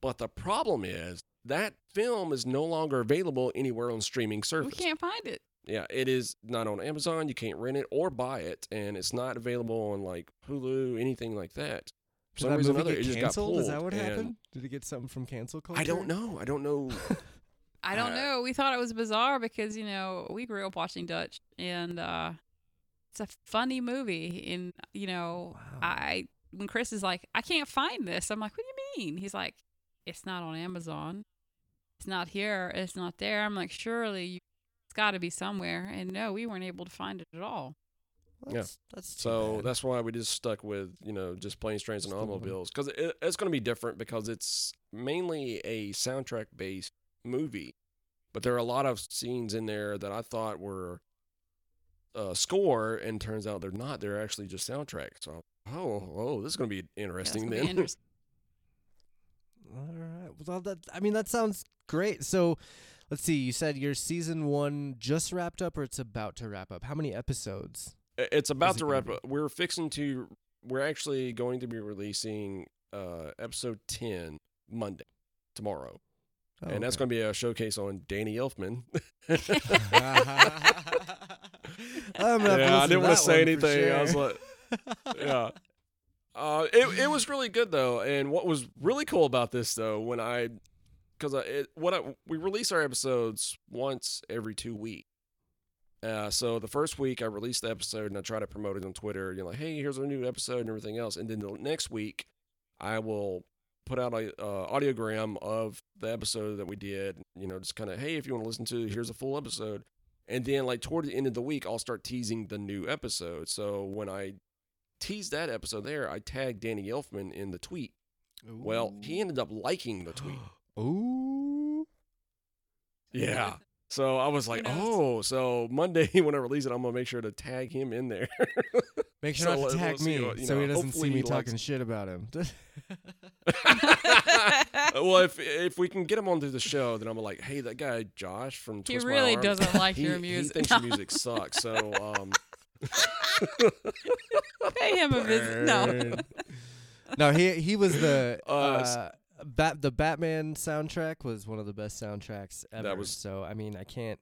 But the problem is that film is no longer available anywhere on streaming service. We can't find it. Yeah, it is not on Amazon. You can't rent it or buy it, and it's not available on like Hulu, anything like that. For Did some that reason or movie other, get it just got canceled? pulled. Is that what happened? Did it get something from cancel culture? I don't know. I don't know. I don't Uh, know. We thought it was bizarre because you know we grew up watching Dutch, and uh, it's a funny movie. And you know, Wow. I when Chris is like, I can't find this. I'm like, what do you mean? He's like, it's not on Amazon. It's not here. It's not there. I'm like, surely you, it's got to be somewhere. And no, we weren't able to find it at all. Yeah. That's, that's too So bad. that's why we just stuck with you know just planes, trains, and Just the one. automobiles because it, it's going to be different because it's mainly a soundtrack based movie, but there are a lot of scenes in there that I thought were uh, score, and turns out they're not. They're actually just soundtrack. So oh oh, this is going to be interesting gonna be then. interesting. All right. Well, that I mean that sounds great. So, let's see. You said your season one just wrapped up, or it's about to wrap up. How many episodes? It's about it to gonna wrap be? up. We're fixing to. We're actually going to be releasing uh, episode ten Monday tomorrow. Oh, and that's going to be a showcase on Danny Elfman. I'm gonna have to yeah, I didn't want to say anything. I was like, yeah. Uh, it it was really good though, and what was really cool about this though, when I, because it what I we release our episodes once every two weeks, Uh, so the first week I released the episode and I try to promote it on Twitter. You know, like, hey, here's our new episode and everything else. And then the next week, I will put out a uh, audiogram of the episode that we did. You know, just kind of, hey, if you want to listen to, here's a full episode. And then like toward the end of the week, I'll start teasing the new episode. So when I tease that episode there, I tag Danny Elfman in the tweet. Well, he ended up liking the tweet. Ooh. Yeah. So I was like, oh, so Monday when I release it, I'm gonna make sure to tag him in there. Make sure So not to tag we'll me what- so know, he doesn't see me talking likes- shit about him. well, if if we can get him onto the show, then I'm like, hey, that guy Josh from he Twist My really Arm, doesn't like he, your music. he music. thinks your music sucks. So um, Pay him a visit. No. No, he he was the Uh, uh, Bat the Batman soundtrack was one of the best soundtracks ever. That was- so I mean, I can't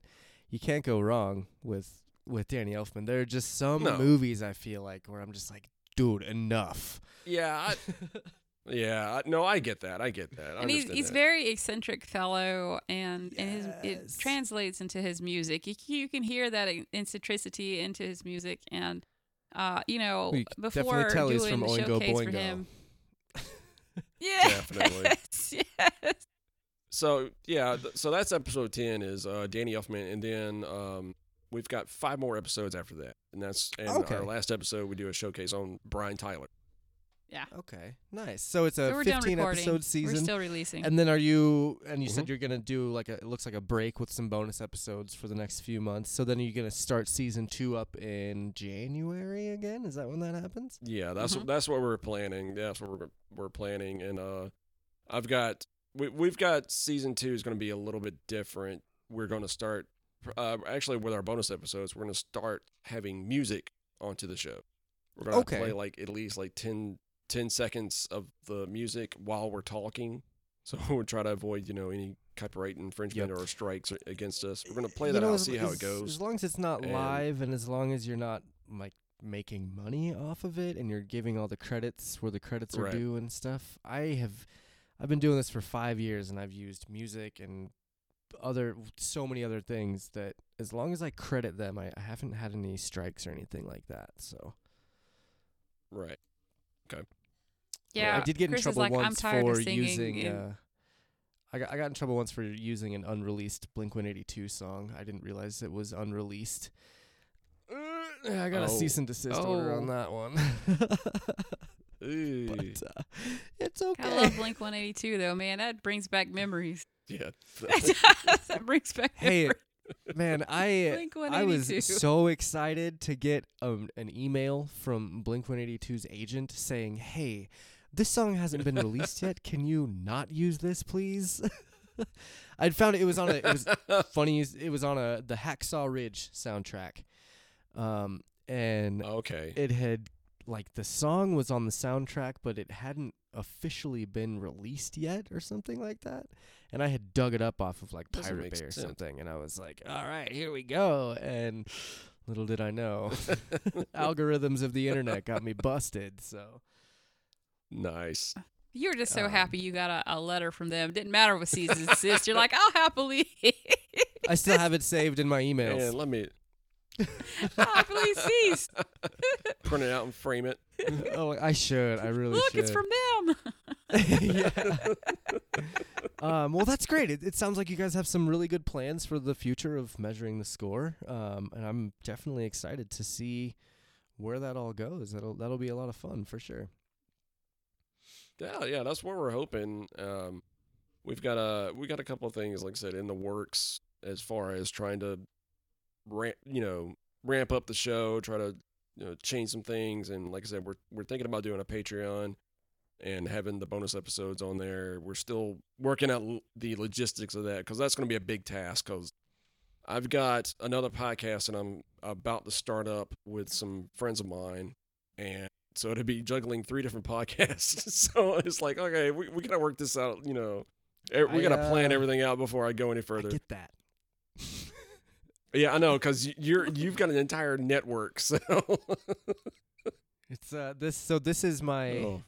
you can't go wrong with with Danny Elfman. There are just some No. movies I feel like where I'm just like, dude, enough. yeah, I, yeah, I- no, I get that. I get that. I and he's understand he's that. very eccentric fellow, and and his it translates into his music. You, you can hear that eccentricity into his music, and uh, you know, We before definitely tell he's doing from the Oingo showcase for him, yeah, Definitely. yes. So yeah, th- so that's episode ten is uh, Danny Elfman, and then um, we've got five more episodes after that, and that's and Okay. our last episode we do a showcase on Brian Tyler. Yeah. Okay, nice. So it's a So 15 recording. episode We're season. still releasing. And then are you? And you said Mhm. you're gonna do like a. It looks like a break with some bonus episodes for the next few months. So then are you're gonna start season two up in January again. Is that when that happens? Yeah, that's Mhm. that's what we're planning. That's what we're we're planning, and uh, I've got we we've got season two is going to be a little bit different. We're going to start uh, actually with our bonus episodes. We're going to start having music onto the show. We're going to Okay. play like at least like 10, 10 seconds of the music while we're talking. So we'll try to avoid you know any copyright infringement Yep. or strikes against us. We're going to play You that know, out, as- see how as- it goes. As long as it's not And- live, and as long as you're not like making money off of it, and you're giving all the credits where the credits are Right. due and stuff. I have, I've been doing this for five years, and I've used music and other so many other things that as long as I credit them, I, I haven't had any strikes or anything like that. So right. Okay. Yeah, I did get in Chris is trouble like, once for using. and- Uh, I got I got in trouble once for using an unreleased Blink 182 song. I didn't realize it was unreleased. I got a Oh. cease and desist order on Oh. that one. Ooh. but uh, it's okay. I love Blink 182 though, man. That brings back memories. yeah. that brings back Hey, memories. Man, I Blink I was so excited to get um, an email from Blink 182's agent saying, "Hey, this song hasn't been released yet. Can you not use this, please?" I'd found it, it was on a it was funny. It was on a the Hacksaw Ridge soundtrack, um, and okay. it had like the song was on the soundtrack, but it hadn't officially been released yet, or something like that. And I had dug it up off of like Doesn't Pirate make Bay or sense. something, and I was like, "All right, here we go." And little did I know, algorithms of the internet got me busted. So nice. You were just so Um, happy you got a, a letter from them. Didn't matter what season it's sis. You're like, I'll happily, I still have it saved in my emails. And let me I'll happily cease. print it out and frame it. oh, I should. I really Look, should. it's from them. yeah. um, well, that's great. It, it sounds like you guys have some really good plans for the future of measuring the score, um, and I'm definitely excited to see where that all goes. That'll that'll be a lot of fun for sure. Yeah, yeah, that's what we're hoping. Um, we've got a we got a couple of things, like I said, in the works as far as trying to ramp, you know, ramp up the show, try to you know change some things, and like I said, we're we're thinking about doing a Patreon and having the bonus episodes on there. We're still working out l- the logistics of that because that's going to be a big task. Because I've got another podcast and I'm about to start up with some friends of mine, and so to be juggling three different podcasts. so it's like, okay, we, we gotta work this out. You know, we I, gotta plan uh, everything out before I go any I further. get that. yeah, I know, because you're you've got an entire network. So It's uh this so this is my Oh.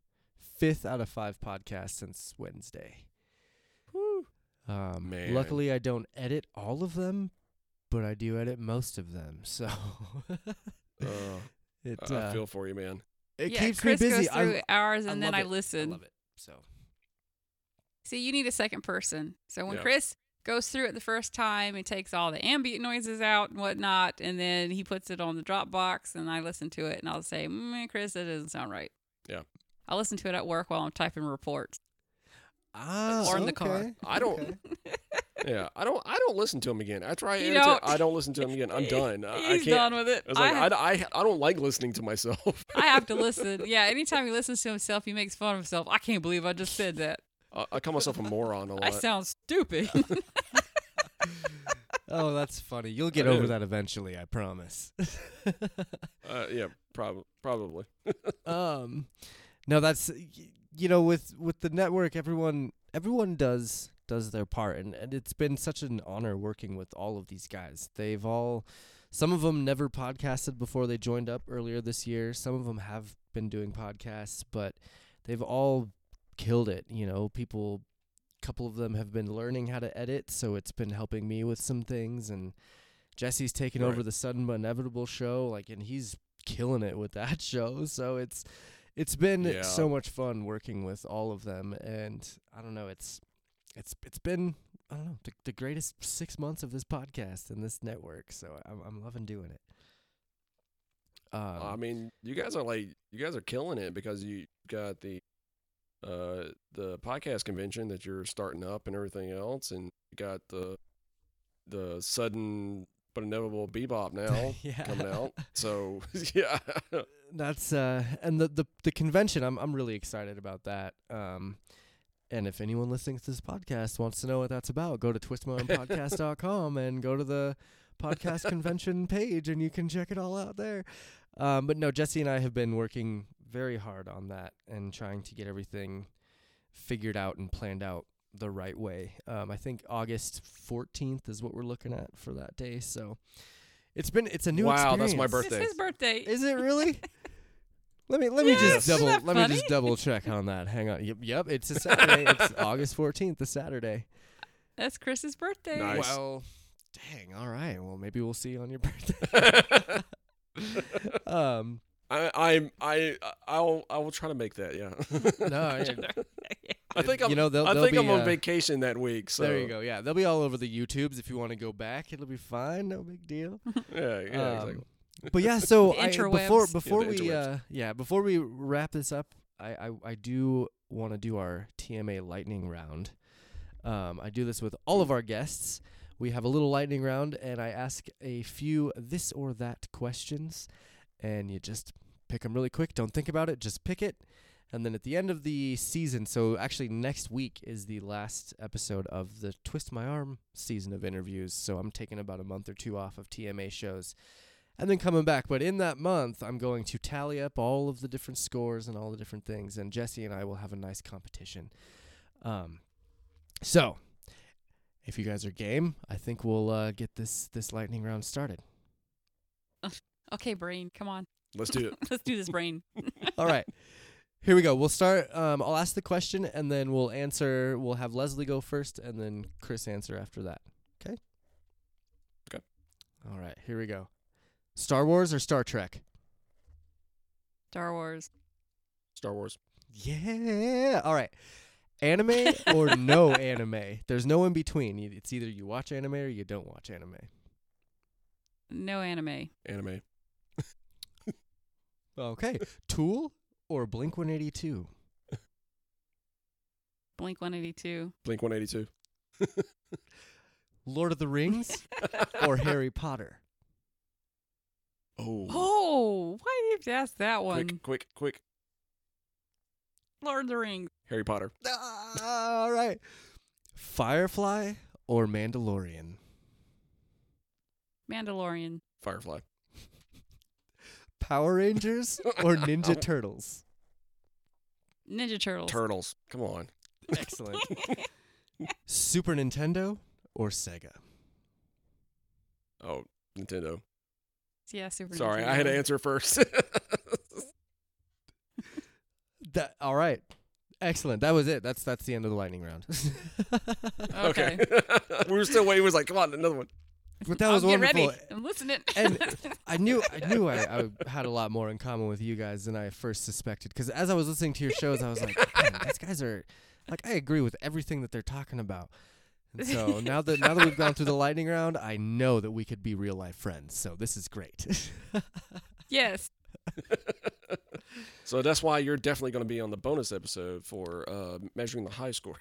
fifth out of five podcasts since Wednesday. Whew. Um, Man. luckily I don't edit all of them, but I do edit most of them. So Uh, it I uh, feel for you, man. it yeah, keeps Chris me busy. goes through I, hours I and then I it. listen. I love it. So See, you need a second person. So when Yeah. Chris goes through it the first time, he takes all the ambient noises out and whatnot, and then he puts it on the Dropbox, and I listen to it, and I'll say, mm, "Chris, that doesn't sound right." Yeah. I'll listen to it at work while I'm typing reports. ah, Or in the car. I don't- okay. Yeah, I don't. I don't listen to him again. After I You edit don't? I don't listen to him again. I'm done. I, I He's can't. done with it. I like, I, I, have, I, I, don't like listening to myself. I have to listen. Yeah, anytime he listens to himself, he makes fun of himself. I can't believe I just said that. I, I call myself a moron a I lot. I sound stupid. Oh, that's funny. You'll get I over do. that eventually, I promise. Uh, yeah, prob- probably. um, no, that's y- you know with with the network, everyone everyone does does their part, and and it's been such an honor working with all of these guys. They've all, some of them never podcasted before they joined up earlier this year. Some of them have been doing podcasts, but they've all killed it. You know, people. Couple of them have been learning how to edit, so it's been helping me with some things. And Jesse's taken over the sudden but inevitable show, like, and he's killing it with that show. So it's it's been Yeah. so much fun working with all of them, and I don't know, it's it's it's been I don't know the, the greatest six months of this podcast and this network. So I'm I'm loving doing it. Um, I mean, you guys are like, you guys are killing it because you got the, uh, the podcast convention that you're starting up and everything else, and you got the, the sudden but inevitable bebop now yeah. coming out. So yeah, That's uh and the, the the convention I'm I'm really excited about that. Um and if anyone listening to this podcast wants to know what that's about, go to twistmyarmpodcast.com and go to the podcast convention page and you can check it all out there. Um but no, Jesse and I have been working very hard on that and trying to get everything figured out and planned out the right way. Um I think August 14th is what we're looking at for that day. So it's been it's a new Wow, that's my birthday. It's his birthday. Is it really? let me let me just double Isn't that let me just double check on that. Hang on. Yep, yep it's a Saturday. it's August 14th, the Saturday. That's Chris's birthday. Nice. Well, dang. All right. Well, maybe we'll see you on your birthday. um I, I'm I I'll I will try to make that. Yeah. no, yeah, I think I'm. you know they'll, I they'll think be, I'm on uh, vacation that week. So There you go. Yeah, they'll be all over the YouTubes if you want to go back. It'll be fine. No big deal. Yeah, yeah, Um, exactly. But yeah, so I, interwebs. before Yeah, before we uh, yeah before we wrap this up, I I, I do want to do our TMA lightning round. Um, I do this with all of our guests. We have a little lightning round, and I ask a few this or that questions, and you just pick them really quick. Don't think about it. Just pick it. And then at the end of the season, so actually next week is the last episode of the Twist My Arm season of interviews. So I'm taking about a month or two off of TMA shows and then coming back. But in that month, I'm going to tally up all of the different scores and all the different things, and Jesse and I will have a nice competition. Um, so if you guys are game, I think we'll uh, get this this lightning round started. Okay, brain, come on. Let's do it. Let's do this, brain. all right. Here we go. We'll start. Um, I'll ask the question, and then we'll answer. We'll have Leslie go first, and then Chris answer after that. Okay. Okay. All right. Here we go. Star Wars or Star Trek? Star Wars. Star Wars. Yeah. All right. Anime or no anime? There's no in between. It's either you watch anime or you don't watch anime. No anime. Anime. Okay. Tool or Blink 182? Blink 182. Blink 182. Lord of the Rings or Harry Potter? Oh. Oh, why do you have to ask that one? quick, quick, quick. Lord of the Rings. Harry Potter. Ah, all right. Firefly or Mandalorian? Mandalorian. Firefly. Power Rangers or Ninja Turtles? Ninja Turtles. Turtles. Come on. Excellent. Super Nintendo or Sega? Oh, Nintendo. yeah, Super Sorry, Nintendo. I had to answer first. That all right. Excellent. That was it. That's that's the end of the lightning round. Okay. we were still waiting. It was like, come on, another one. But that I'll was wonderful. ready. I'm listening. And I knew I knew I, I had a lot more in common with you guys than I first suspected. Because as I was listening to your shows, I was like, these guys are like I agree with everything that they're talking about. And so now that now that we've gone through the lightning round, I know that we could be real life friends. So this is great. yes. So that's why you're definitely going to be on the bonus episode for uh, measuring the high score.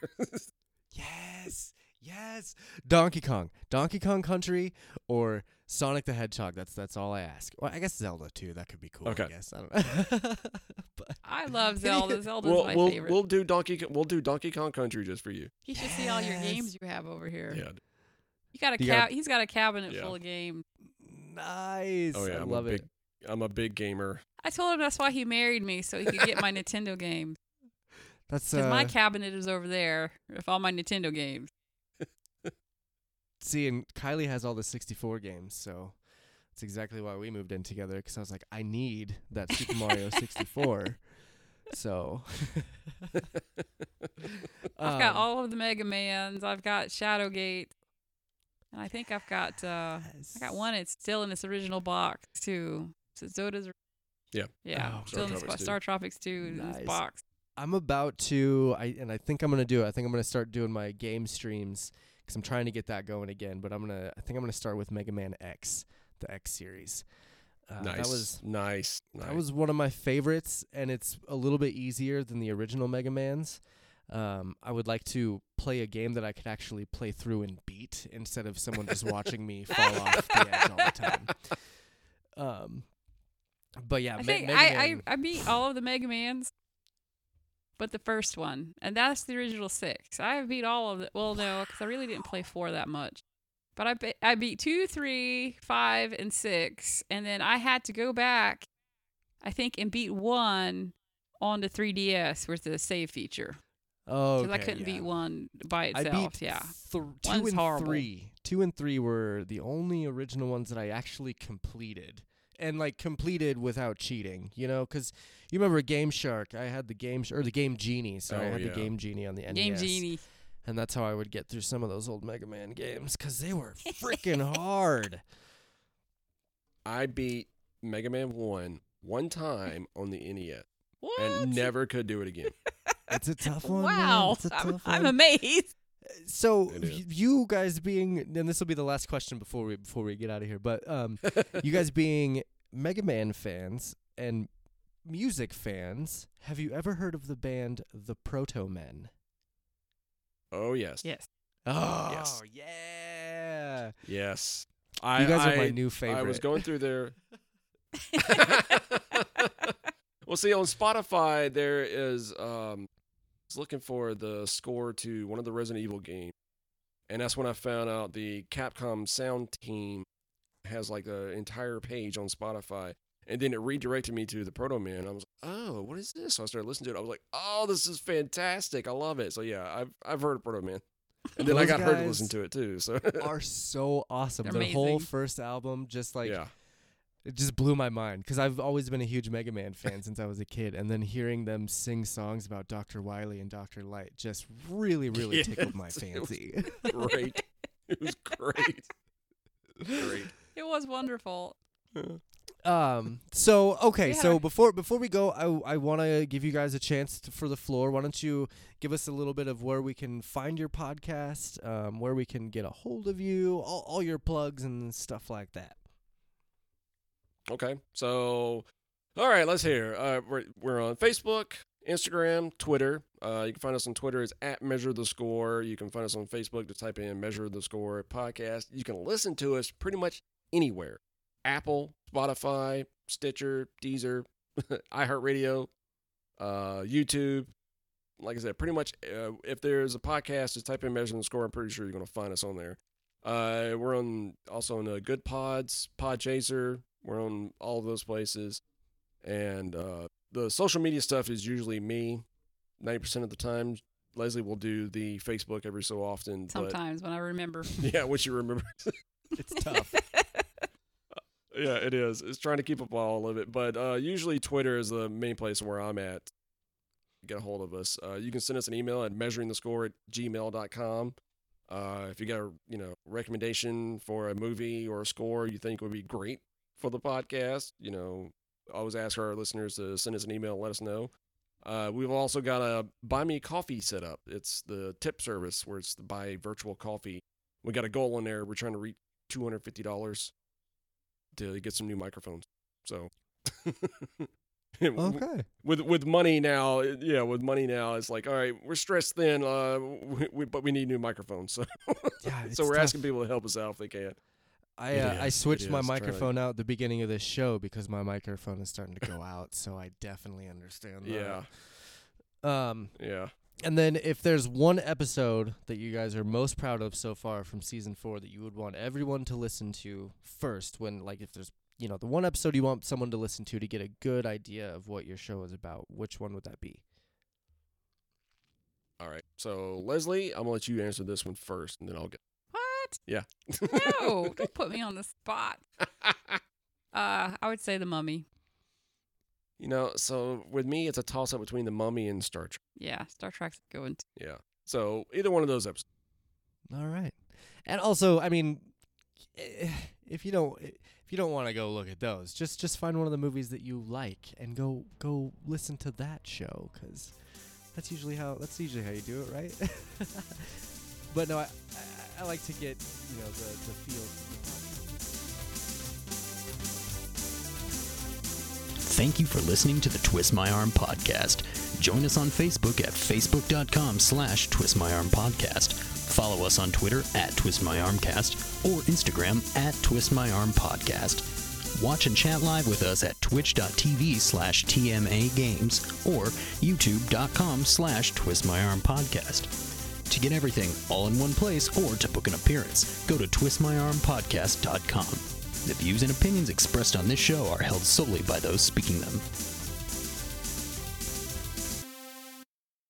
yes, yes. Donkey Kong, Donkey Kong Country, or Sonic the Hedgehog. That's that's all I ask. Well, I guess Zelda too. That could be cool. Okay. I guess I don't know. but I love Zelda. Zelda's we'll my we'll, favorite. we'll do Donkey Ko- we'll do Donkey Kong Country just for you. he should see all your games you have over here. Yeah. You got a You ca- got- he's got a cabinet Yeah. full of games. nice. Oh yeah, I I'm love a big it. I'm a big gamer. I told him that's why he married me, so he could get my Nintendo games. That's Because uh, my cabinet is over there with all my Nintendo games. See, and Kylie has all the 64 games, so that's exactly why we moved in together. Because I was like, I need that Super Mario 64. So I've got Um, all of the Mega Mans. I've got Shadowgate. And I think I've got uh I got one. It's still in its original box too. So Zoda's. Yeah. Yeah. Oh, still in Star this Tropics bo- 2. Star Tropics 2 in Nice. this box. I'm about to, I and I think I'm gonna do it. I think I'm gonna start doing my game streams because I'm trying to get that going again. But I'm gonna, I think I'm gonna start with Mega Man X, the X series. Uh, nice. That was nice. nice. that was one of my favorites, and it's a little bit easier than the original Mega Man's. Um, I would like to play a game that I could actually play through and beat instead of someone just watching me fall off the edge all the time. Um, but yeah, I Me- think Mega I, Man, I I beat all of the Mega Mans, but the first one, and that's the original six. I beat all of it. Well, no, because I really didn't play four that much. But I be- I beat two, three, five, and six, and then I had to go back, I think, and beat one on the 3DS with the save feature oh, because I couldn't yeah. beat one by I itself. beat yeah, th- two One's and horrible. three. Two and three were the only original ones that I actually completed, and like completed without cheating. You know, because you remember GameShark? I had the game Sh- or the Game Genie. Sorry, I Oh, had yeah. the Game Genie on the NES. Game Genie. and that's how I would get through some of those old Mega Man games because they were freaking hard. I beat Mega Man One one time on the NES What? and never could do it again. It's a tough one. man. wow, It's a I'm, tough I'm one. amazed. So It is. y- you guys being, and this will be the last question before we before we get out of here, but um, you guys being Mega Man fans and music fans, have you ever heard of the band The Protomen? oh yes, Yes. Oh Yes. yeah, yes. I, you guys I, are my new favorite. I was going through their. well, see, on Spotify there is um, I was looking for the score to one of the Resident Evil games, and that's when I found out the Capcom sound team has like an entire page on Spotify. And then it redirected me to the Proto Man. I was like, "Oh, what is this?" So I started listening to it. I was like, "Oh, this is fantastic! I love it." So yeah, I've I've heard of Proto Man, and then I got her to listen to it too. So are so awesome. They're Their whole first album just like yeah, it just blew my mind because I've always been a huge Mega Man fan since I was a kid, and then hearing them sing songs about Doctor Wily and Doctor Light just really, really tickled my Yes, it was fancy. great. it was great. Great. It was wonderful. um. So okay. So before before we go, I I want to give you guys a chance to, for the floor. Why don't you give us a little bit of where we can find your podcast, um, where we can get a hold of you, all all your plugs and stuff like that. Okay. So, all right, let's hear. Uh, we're, we're on Facebook, Instagram, Twitter. Uh, you can find us on Twitter as at Measure the Score. You can find us on Facebook to type in Measure the Score podcast. You can listen to us pretty much anywhere Apple, Spotify, Stitcher, Deezer, iHeartRadio, uh, YouTube. Like I said, pretty much uh, if there's a podcast, just type in Measure the Score. I'm pretty sure you're going to find us on there. Uh, we're on also on uh, Goodpods, Podchaser. We're on all of those places, and uh, the social media stuff is usually me. Ninety percent of the time, Leslie will do the Facebook every so often. Sometimes when I remember. Yeah, which you remember. It's tough. yeah, it is. It's trying to keep up all of it, but uh, usually Twitter is the main place where I'm at. Get a hold of us. Uh, you can send us an email at measuringthescore at gmail.com. Uh, if you got a you know recommendation for a movie or a score you think would be great for the podcast, you know, always ask our listeners to send us an email, and let us know. Uh, we've also got a buy me coffee set up. It's the tip service where it's the buy virtual coffee. We got a goal in there. We're trying to reach two hundred fifty dollars to get some new microphones. So. Okay. with with money now, yeah, with money now, it's like, all right, we're stressed thin, uh, we, we, but we need new microphones. So, Yeah, so we're tough. asking people to help us out if they can. I uh, I is, it switched my is, to- microphone out at the beginning of this show because my microphone is starting to go out. So I definitely understand. Yeah, That. Um. yeah. And then if there's one episode that you guys are most proud of so far from season four that you would want everyone to listen to first, when like if there's you know the one episode you want someone to listen to to get a good idea of what your show is about, which one would that be? All right. So Leslie, I'm gonna let you answer this one first, and then I'll get. What? Yeah. No, don't put me on the spot. Uh, I would say the mummy. you know, so with me, it's a toss up between the Mummy and Star Trek. Yeah, Star Trek's going. To, Yeah. So either one of those episodes. All right. And also, I mean, if you don't if you don't want to go look at those, just just find one of the movies that you like and go go listen to that show cuz that's usually how that's usually how you do it, right? but no, I, I I like to get, you know, the the feel Thank you for listening to the Twist My Arm podcast. Join us on Facebook at facebook.com slash twistmyarmpodcast. Follow us on Twitter at twistmyarmcast or Instagram at twistmyarmpodcast. Watch and chat live with us at twitch.tv slash TMA games or youtube.com slash twistmyarmpodcast. To get everything all in one place or to book an appearance, go to twistmyarmpodcast.com. The views and opinions expressed on this show are held solely by those speaking them.